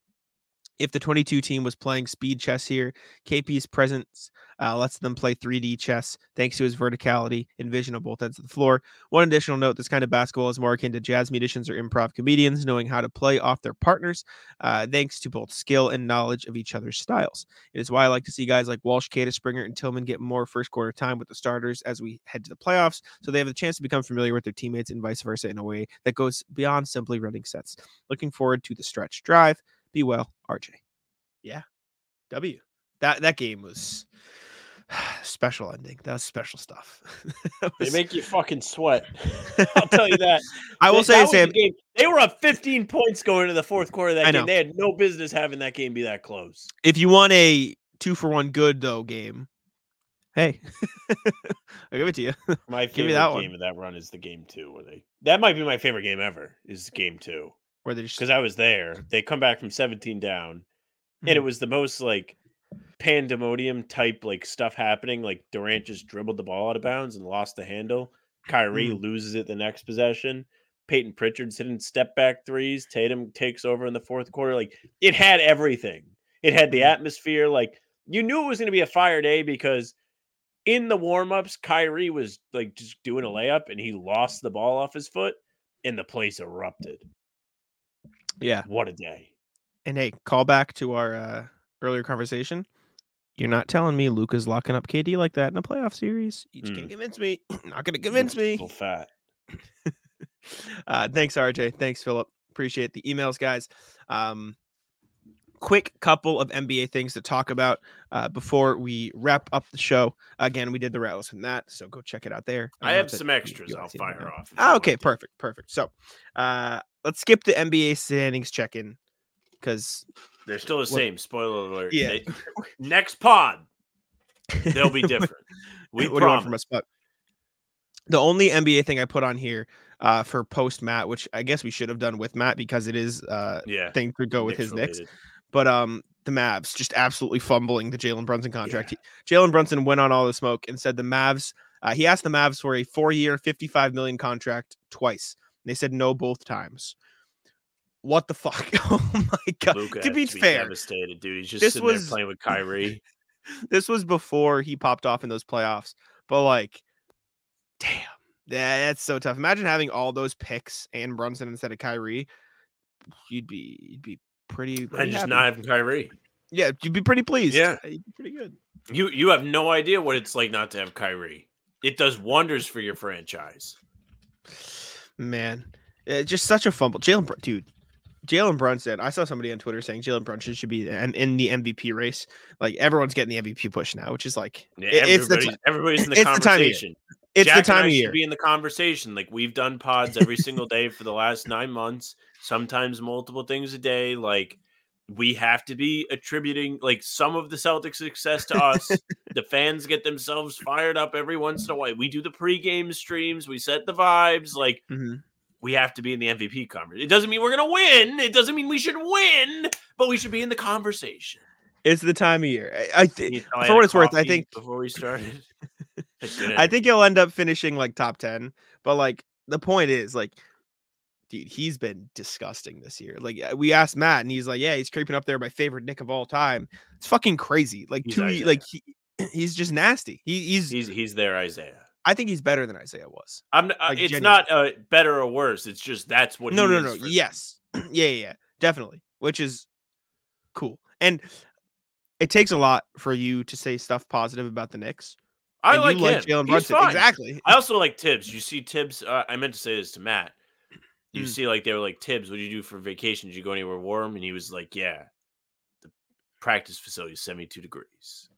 If the 22 team was playing speed chess here, KP's presence uh, lets them play 3D chess thanks to his verticality and vision on both ends of the floor. One additional note this kind of basketball is more akin to jazz musicians or improv comedians knowing how to play off their partners, uh, thanks to both skill and knowledge of each other's styles. It is why I like to see guys like Walsh, Queta, Springer, and Tillman get more first quarter time with the starters as we head to the playoffs, so they have the chance to become familiar with their teammates and vice versa in a way that goes beyond simply running sets. Looking forward to the stretch drive. Be well, RJ. Yeah. W. That that game was special ending. That was special stuff. That They make you fucking sweat. I'll tell you that. I will That- say, that Sam, game- They were up 15 points going into the fourth quarter of that I game. know. They had no business having that game be that close. if you want a two for one good though game, hey, I'll give it to you. My Give me favorite that one. game of that run is the game two. Where they that might be my favorite game ever. Is game two Where they just because I was there. They come back from 17 down, and it Mhm. was the most like pandemonium type like stuff happening. Like Durant just dribbled the ball out of bounds and lost the handle. Kyrie Mm. loses it the next possession. Payton Pritchard's hitting step back threes. Tatum takes over in the fourth quarter. Like it had everything. It had the Mhm. atmosphere. Like you knew it was going to be a fire day because in the warm-ups, Kyrie was like just doing a layup and he lost the ball off his foot and the place erupted. Yeah. What a day. And hey, call back to our uh, earlier conversation. You're not telling me Luka's locking up KD like that in a playoff series. You just Mm. can't convince me. not gonna convince me. Little fat. uh, thanks, RJ. Thanks, Philip. Appreciate the emails, guys. Um, quick couple of NBA things to talk about uh, before we wrap up the show. Again, we did the Rattlers from that, so go check it out there. I know have some extras I'll haven't seen it fire off. Ah, okay, perfect, perfect. So, uh, let's skip the NBA standings check-in because They're still the same. Spoiler alert. Yeah. They- next pod, they'll be different. We what do you want from promise. us? But the only NBA thing I put on here uh, for post Matt, which I guess we should have done with Matt because it is uh, Yeah. thing to go with his Knicks. But um, the Mavs just absolutely fumbling the Jalen Brunson contract. He- Jalen Brunson went on all the smoke and said the Mavs. Uh, he asked the Mavs for a four-year, fifty-five million contract twice. They said no both times. What the fuck? Oh my god! Luka to be be fair, devastated, dude. He's just this sitting was- there playing with Kyrie. this was before he popped off in those playoffs. But like, damn, yeah, that's so tough. Imagine having all those picks and Brunson instead of Kyrie. You'd be, you'd be pretty. pretty and just happy. not having Kyrie. Yeah, you'd be pretty pleased. Yeah. you'd be pretty good. You you have no idea what it's like not to have Kyrie. It does wonders for your franchise. Man, eh, just such a fumble. Jalen, Brun- dude, Jalen Brunson. I saw somebody on Twitter saying Jalen Brunson should be in, the MVP race. Like everyone's getting the MVP push now, which is like Yeah, it- it's the everybody's, everybody's in the it's the time of year. conversation. it's Jack the time of should. Be in the conversation. Like we've done pods every single day for the last nine months. Sometimes multiple things a day. Like we have to be attributing like some of the Celtics' success to us. the fans get themselves fired up every once in a while. We do the pregame streams. We set the vibes. Like Mhm. we have to be in the MVP conversation. It doesn't mean we're gonna win. It doesn't mean we should win, but we should be in the conversation. It's the time of year. I, I Can you think for what it's worth, I think before we started, I. I think you'll end up finishing like top 10. But like the point is, like, dude, he's been disgusting this year. Like we asked Matt, and he's like, Yeah, he's creeping up there, my favorite Knick of all time. It's fucking crazy. Like He's two Isaiah. like he, he's just nasty. He, he's he's he's there, Isaiah. I think he's better than Isaiah was. I'm. Uh, Like, it's genuinely. not uh, better or worse. It's just that's what. no, no, no. for- Yes. yeah, yeah, yeah. Definitely. Which is cool. And it takes a lot for you to say stuff positive about the Knicks. I and like him. like Jalen Brunson. fine. Exactly. I also like Thibs. You see Thibs. Uh, I meant to say this to Matt. You Mm. see, like they were like Thibs. What did you do for vacation? Did you go anywhere warm? And he was like, Yeah, the practice facility is seventy two degrees.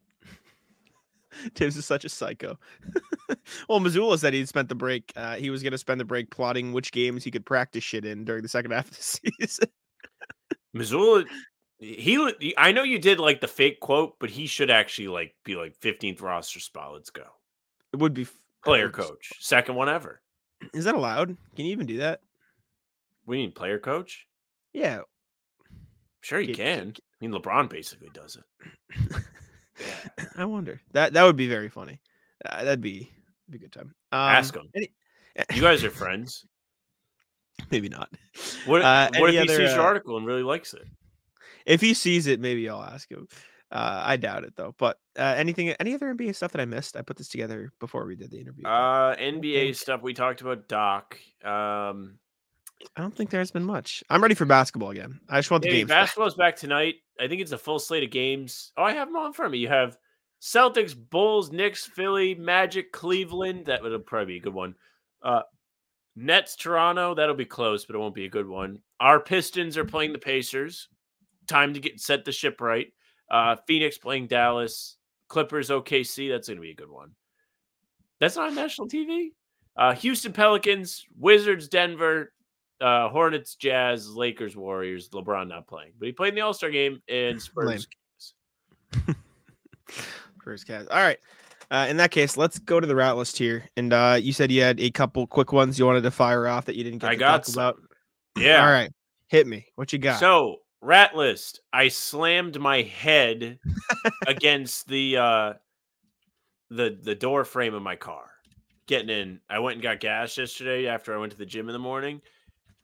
Thibs is such a psycho. well, Mazzulla said he spent the break. Uh, he was going to spend the break plotting which games he could practice shit in during the second half of the season. Mazzulla. He, I know you did like the fake quote, but he should actually like be like fifteenth roster spot. Let's go, it would be player coach, second one ever. Is that allowed? Can you even do that? We need player coach. Yeah. Sure, you Get- can. I mean, LeBron basically does it. I wonder. That that would be very funny. Uh, that'd be be a good time. Um, Ask him. any- You guys are friends. maybe not. What, Uh, what if any he other, sees your uh, article and really likes it? if he sees it, maybe I'll ask him. Uh, I doubt it though. But uh, anything, any other NBA stuff that I missed? I put this together before we did the interview. Uh, NBA stuff. We talked about Doc. Um, I don't think there's been much. I'm ready for basketball again. I just want the Hey, games. back. basketball's back tonight. I think it's a full slate of games. Oh, I have them all in front of me. You have Celtics, Bulls, Knicks, Philly, Magic, Cleveland. That would probably be a good one. Uh, Nets, Toronto. That'll be close, but it won't be a good one. Our Pistons are playing the Pacers. Time to get set the ship right. Uh, Phoenix playing Dallas. Clippers, OKC. That's going to be a good one. That's not on national TV. Uh, Houston Pelicans, Wizards, Denver, uh, Hornets, Jazz, Lakers, Warriors. LeBron not playing, but he played in the All Star game and Spurs. First cast. All right. Uh, in that case, let's go to the route list here. And uh, you said you had a couple quick ones you wanted to fire off that you didn't get I to got talk some. about. Yeah. All right. Hit me. What you got? So rat list. I slammed my head against the uh the the door frame of my car. Getting in. I went and got gas yesterday after I went to the gym in the morning,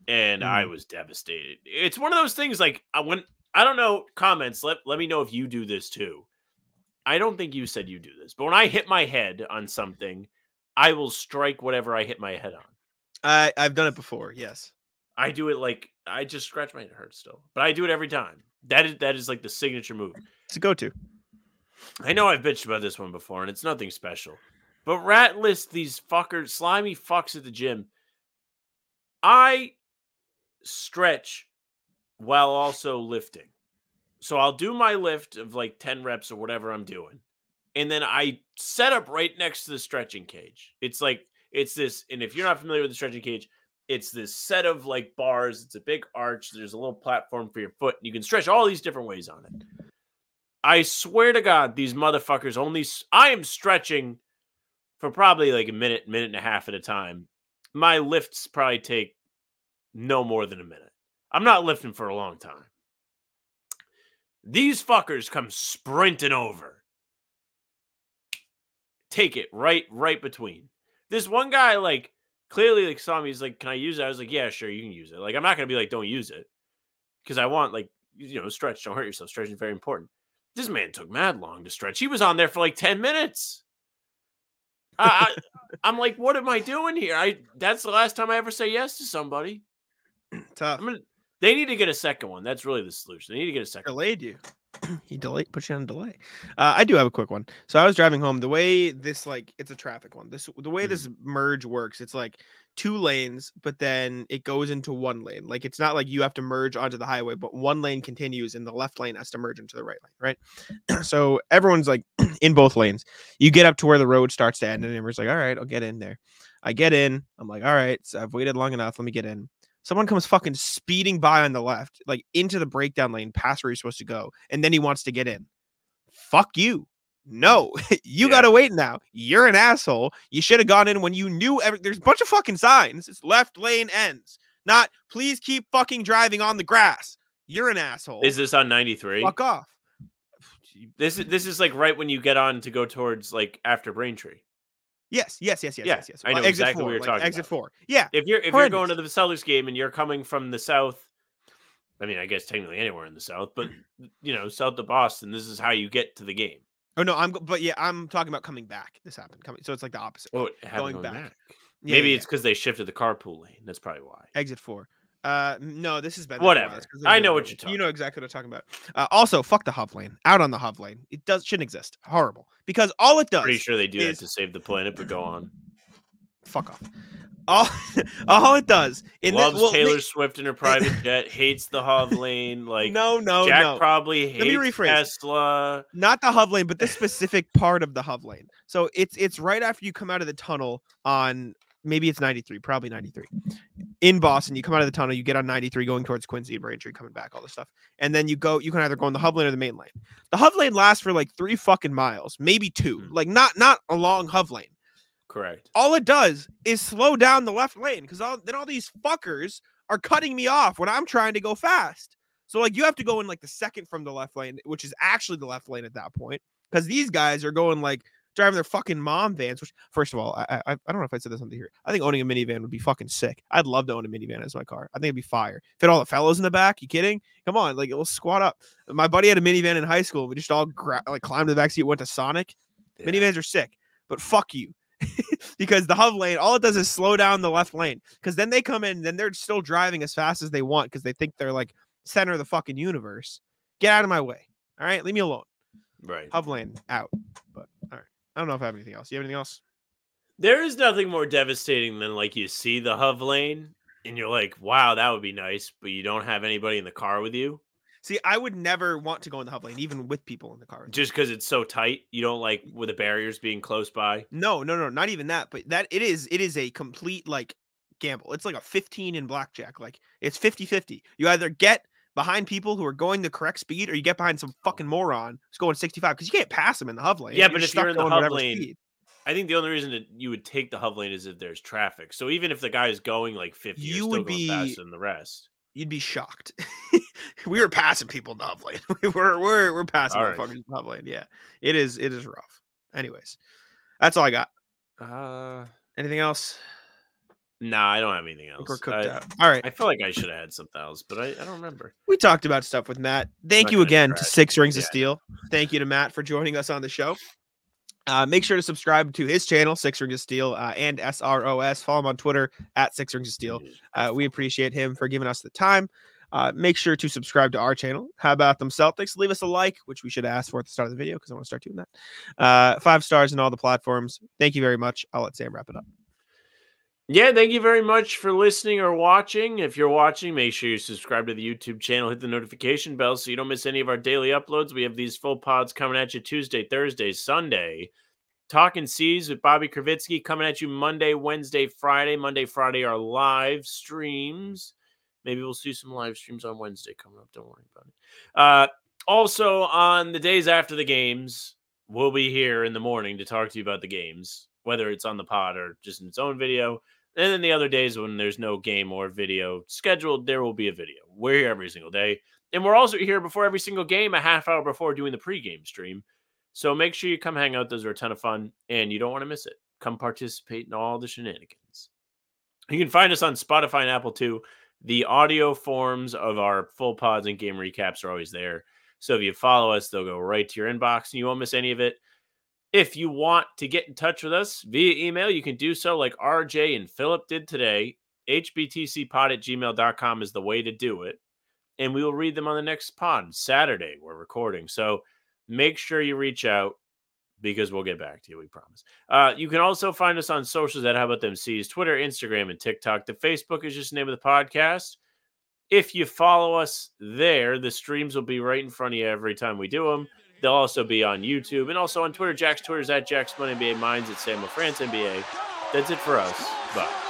and I Mm. was devastated. It's one of those things like I went. I don't know. Comments. Let let me know if you do this too. I don't think you said you do this, but when I hit my head on something, I will strike whatever I hit my head on. I I've done it before. Yes. I do it like I just scratch my head. It hurts still, but I do it every time. That is that is like the signature move. It's a go-to. I know I've bitched about this one before, and it's nothing special. But rat list these fuckers, slimy fucks at the gym. I stretch while also lifting. So I'll do my lift of like 10 reps or whatever I'm doing. And then I set up right next to the stretching cage. It's like, it's this, and if you're not familiar with the stretching cage, it's this set of like bars. It's a big arch. There's a little platform for your foot. And you can stretch all these different ways on it. I swear to God, these motherfuckers only. I am stretching for probably like a minute, minute and a half at a time. My lifts probably take no more than a minute. I'm not lifting for a long time. These fuckers come sprinting over. Take it right, right between. This one guy, like, clearly like saw me. He's like, "Can I use it?" I was like, "Yeah, sure, you can use it." Like, I'm not gonna be like, "Don't use it," because I want like, you know, stretch. Don't hurt yourself. Stretch is very important. This man took mad long to stretch. He was on there for like 10 minutes. I, I, I'm like, what am I doing here? I that's the last time I ever say yes to somebody. Tough. I'm gonna, they need to get a second one. That's really the solution. They need to get a second. delayed you. he delayed, put you on delay. Uh, I do have a quick one. So I was driving home. The way this like it's a traffic one. This the way this merge works. It's like two lanes, but then it goes into one lane. Like it's not like you have to merge onto the highway, but one lane continues, and the left lane has to merge into the right lane, right? so everyone's like in both lanes. You get up to where the road starts to end, and everyone's like, "All right, I'll get in there." I get in. I'm like, "All right, so I've waited long enough. Let me get in." Someone comes fucking speeding by on the left, like into the breakdown lane, past where you're supposed to go, and then he wants to get in. Fuck you. No, you Yeah. gotta wait now. You're an asshole. You should have gone in when you knew every there's a bunch of fucking signs. It's left lane ends. Not please keep fucking driving on the grass. You're an asshole. Is this on 93? Fuck off. This is this is like right when you get on to go towards like after Braintree. Yes, yes, yes, yes, Yeah, yes, yes. I know exit exactly what four, you're like talking exit about. four. Yeah. If you're if you're going to the Sellers game and you're coming from the south, I mean, I guess technically anywhere in the south, but you know, south of Boston, this is how you get to the game. Oh no, I'm but yeah, I'm talking about coming back. This happened. Coming so it's like the opposite. Oh, Going going back. back. Yeah, Maybe yeah, it's because they shifted the carpool lane. That's probably why. exit four. Uh, no, this has been there for a while. Whatever. It's 'cause of I know what you're talking You know exactly what I'm talking about. Uh, also, fuck the Hov lane. Out on the Hov lane. It does shouldn't exist. Horrible. Because all it does. Pretty sure they do is- that to save the planet, but go on. Fuck off. All, all it does in Loves this, well, Taylor ma- Swift in her private jet, hates the Hov lane. Like no, no, Jack no. probably Let me hates rephrase. Tesla. not the Hov lane, but this specific part of the Hov lane. So it's it's right after you come out of the tunnel on maybe it's 93, probably 93. In Boston, you come out of the tunnel, you get on 93 going towards Quincy and Braintree, coming back, all this stuff. And then you go, you can either go on the Hov lane or the main lane. The Hov lane lasts for like three fucking miles, maybe two. Mhm. Like not not a long Hov lane. Correct. All it does is slow down the left lane because all then all these fuckers are cutting me off when I'm trying to go fast. So like you have to go in like the second from the left lane, which is actually the left lane at that point, because these guys are going like driving their fucking mom vans. Which, first of all, I, I I don't know if I said this on the here. I think owning a minivan would be fucking sick. I'd love to own a minivan as my car. I think it'd be fire. Fit all the fellows in the back. You kidding? Come on, like we'll squat up. My buddy had a minivan in high school. We just all gra- like climbed to the back seat, went to Sonic. Minivans are sick, but fuck you. because the Hov lane, all it does is slow down the left lane. Because then they come in, then they're still driving as fast as they want because they think they're like center of the fucking universe. Get out of my way. All right, leave me alone. Right. Hov lane out. But I don't know if I have anything else. You have anything else? There is nothing more devastating than like you see the Hov lane and you're like, wow, that would be nice, but you don't have anybody in the car with you. See, I would never want to go in the Hov lane, even with people in the car. Just because it's so tight. You don't like with the barriers being close by. No, no, no, not even that. But that it is, it is a complete like gamble. It's like a 15 in blackjack. Like it's 50 50. You either get behind people who are going the correct speed or you get behind some fucking moron who's going 65 because you can't pass them in the Hov lane. Yeah, but if you're in the Hov lane, speed. I think the only reason that you would take the Hov lane is if there's traffic. So even if the guy is going like 50, You you're still would going be- faster than the rest. you'd be shocked. we were passing people in the Hov lane. we're we're we're passing right. motherfuckers in the Hov lane. Yeah, it is it is rough. Anyways, that's all I got. Uh, Anything else? Nah, I don't have anything else. we're cooked I, out. All right. I feel like I should have had something else, but I, I don't remember. we talked about stuff with Matt. Thank you again to Six. Rings of Steel. Thank you to Matt for joining us on the show. Uh, make sure to subscribe to his channel, Six Rings of Steel, uh, and SROS. Follow him on Twitter at Six Rings of Steel. Uh, we appreciate him for giving us the time. Uh, make sure to subscribe to our channel. How about them Celtics? Leave us a like, which we should ask for at the start of the video because I want to start doing that. Uh, five stars in all the platforms. Thank you very much. I'll let Sam wrap it up. Yeah, thank you very much for listening or watching. If you're watching, make sure you subscribe to the YouTube channel, hit the notification bell so you don't miss any of our daily uploads. We have these full pods coming at you Tuesday, Thursday, Sunday. Talking Seas with Bobby Krivitsky coming at you Monday, Wednesday, Friday. Monday, Friday are live streams. Maybe we'll see some live streams on Wednesday coming up. Don't worry about it. Uh, also, on the days after the games, we'll be here in the morning to talk to you about the games, whether it's on the pod or just in its own video. And then the other days when there's no game or video scheduled, there will be a video. We're here every single day. And we're also here before every single game, a half hour before doing the pregame stream. So make sure you come hang out. Those are a ton of fun, and you don't want to miss it. Come participate in all the shenanigans. You can find us on Spotify and Apple too. The audio forms of our full pods and game recaps are always there. So if you follow us, they'll go right to your inbox and you won't miss any of it. If you want to get in touch with us via email, you can do so like RJ and Philip did today. HBTCpod at gmail.com is the way to do it. And we will read them on the next pod Saturday. We're recording. So make sure you reach out because we'll get back to you. We promise. Uh, you can also find us on socials at How About Them Seas, Twitter, Instagram, and TikTok. The Facebook is just the name of the podcast. If you follow us there, the streams will be right in front of you every time we do them. They'll also be on YouTube and also on Twitter. Jack's Twitter is at Jack Simone NBA. Mine's at Sam LaFrance NBA. That's it for us. Bye.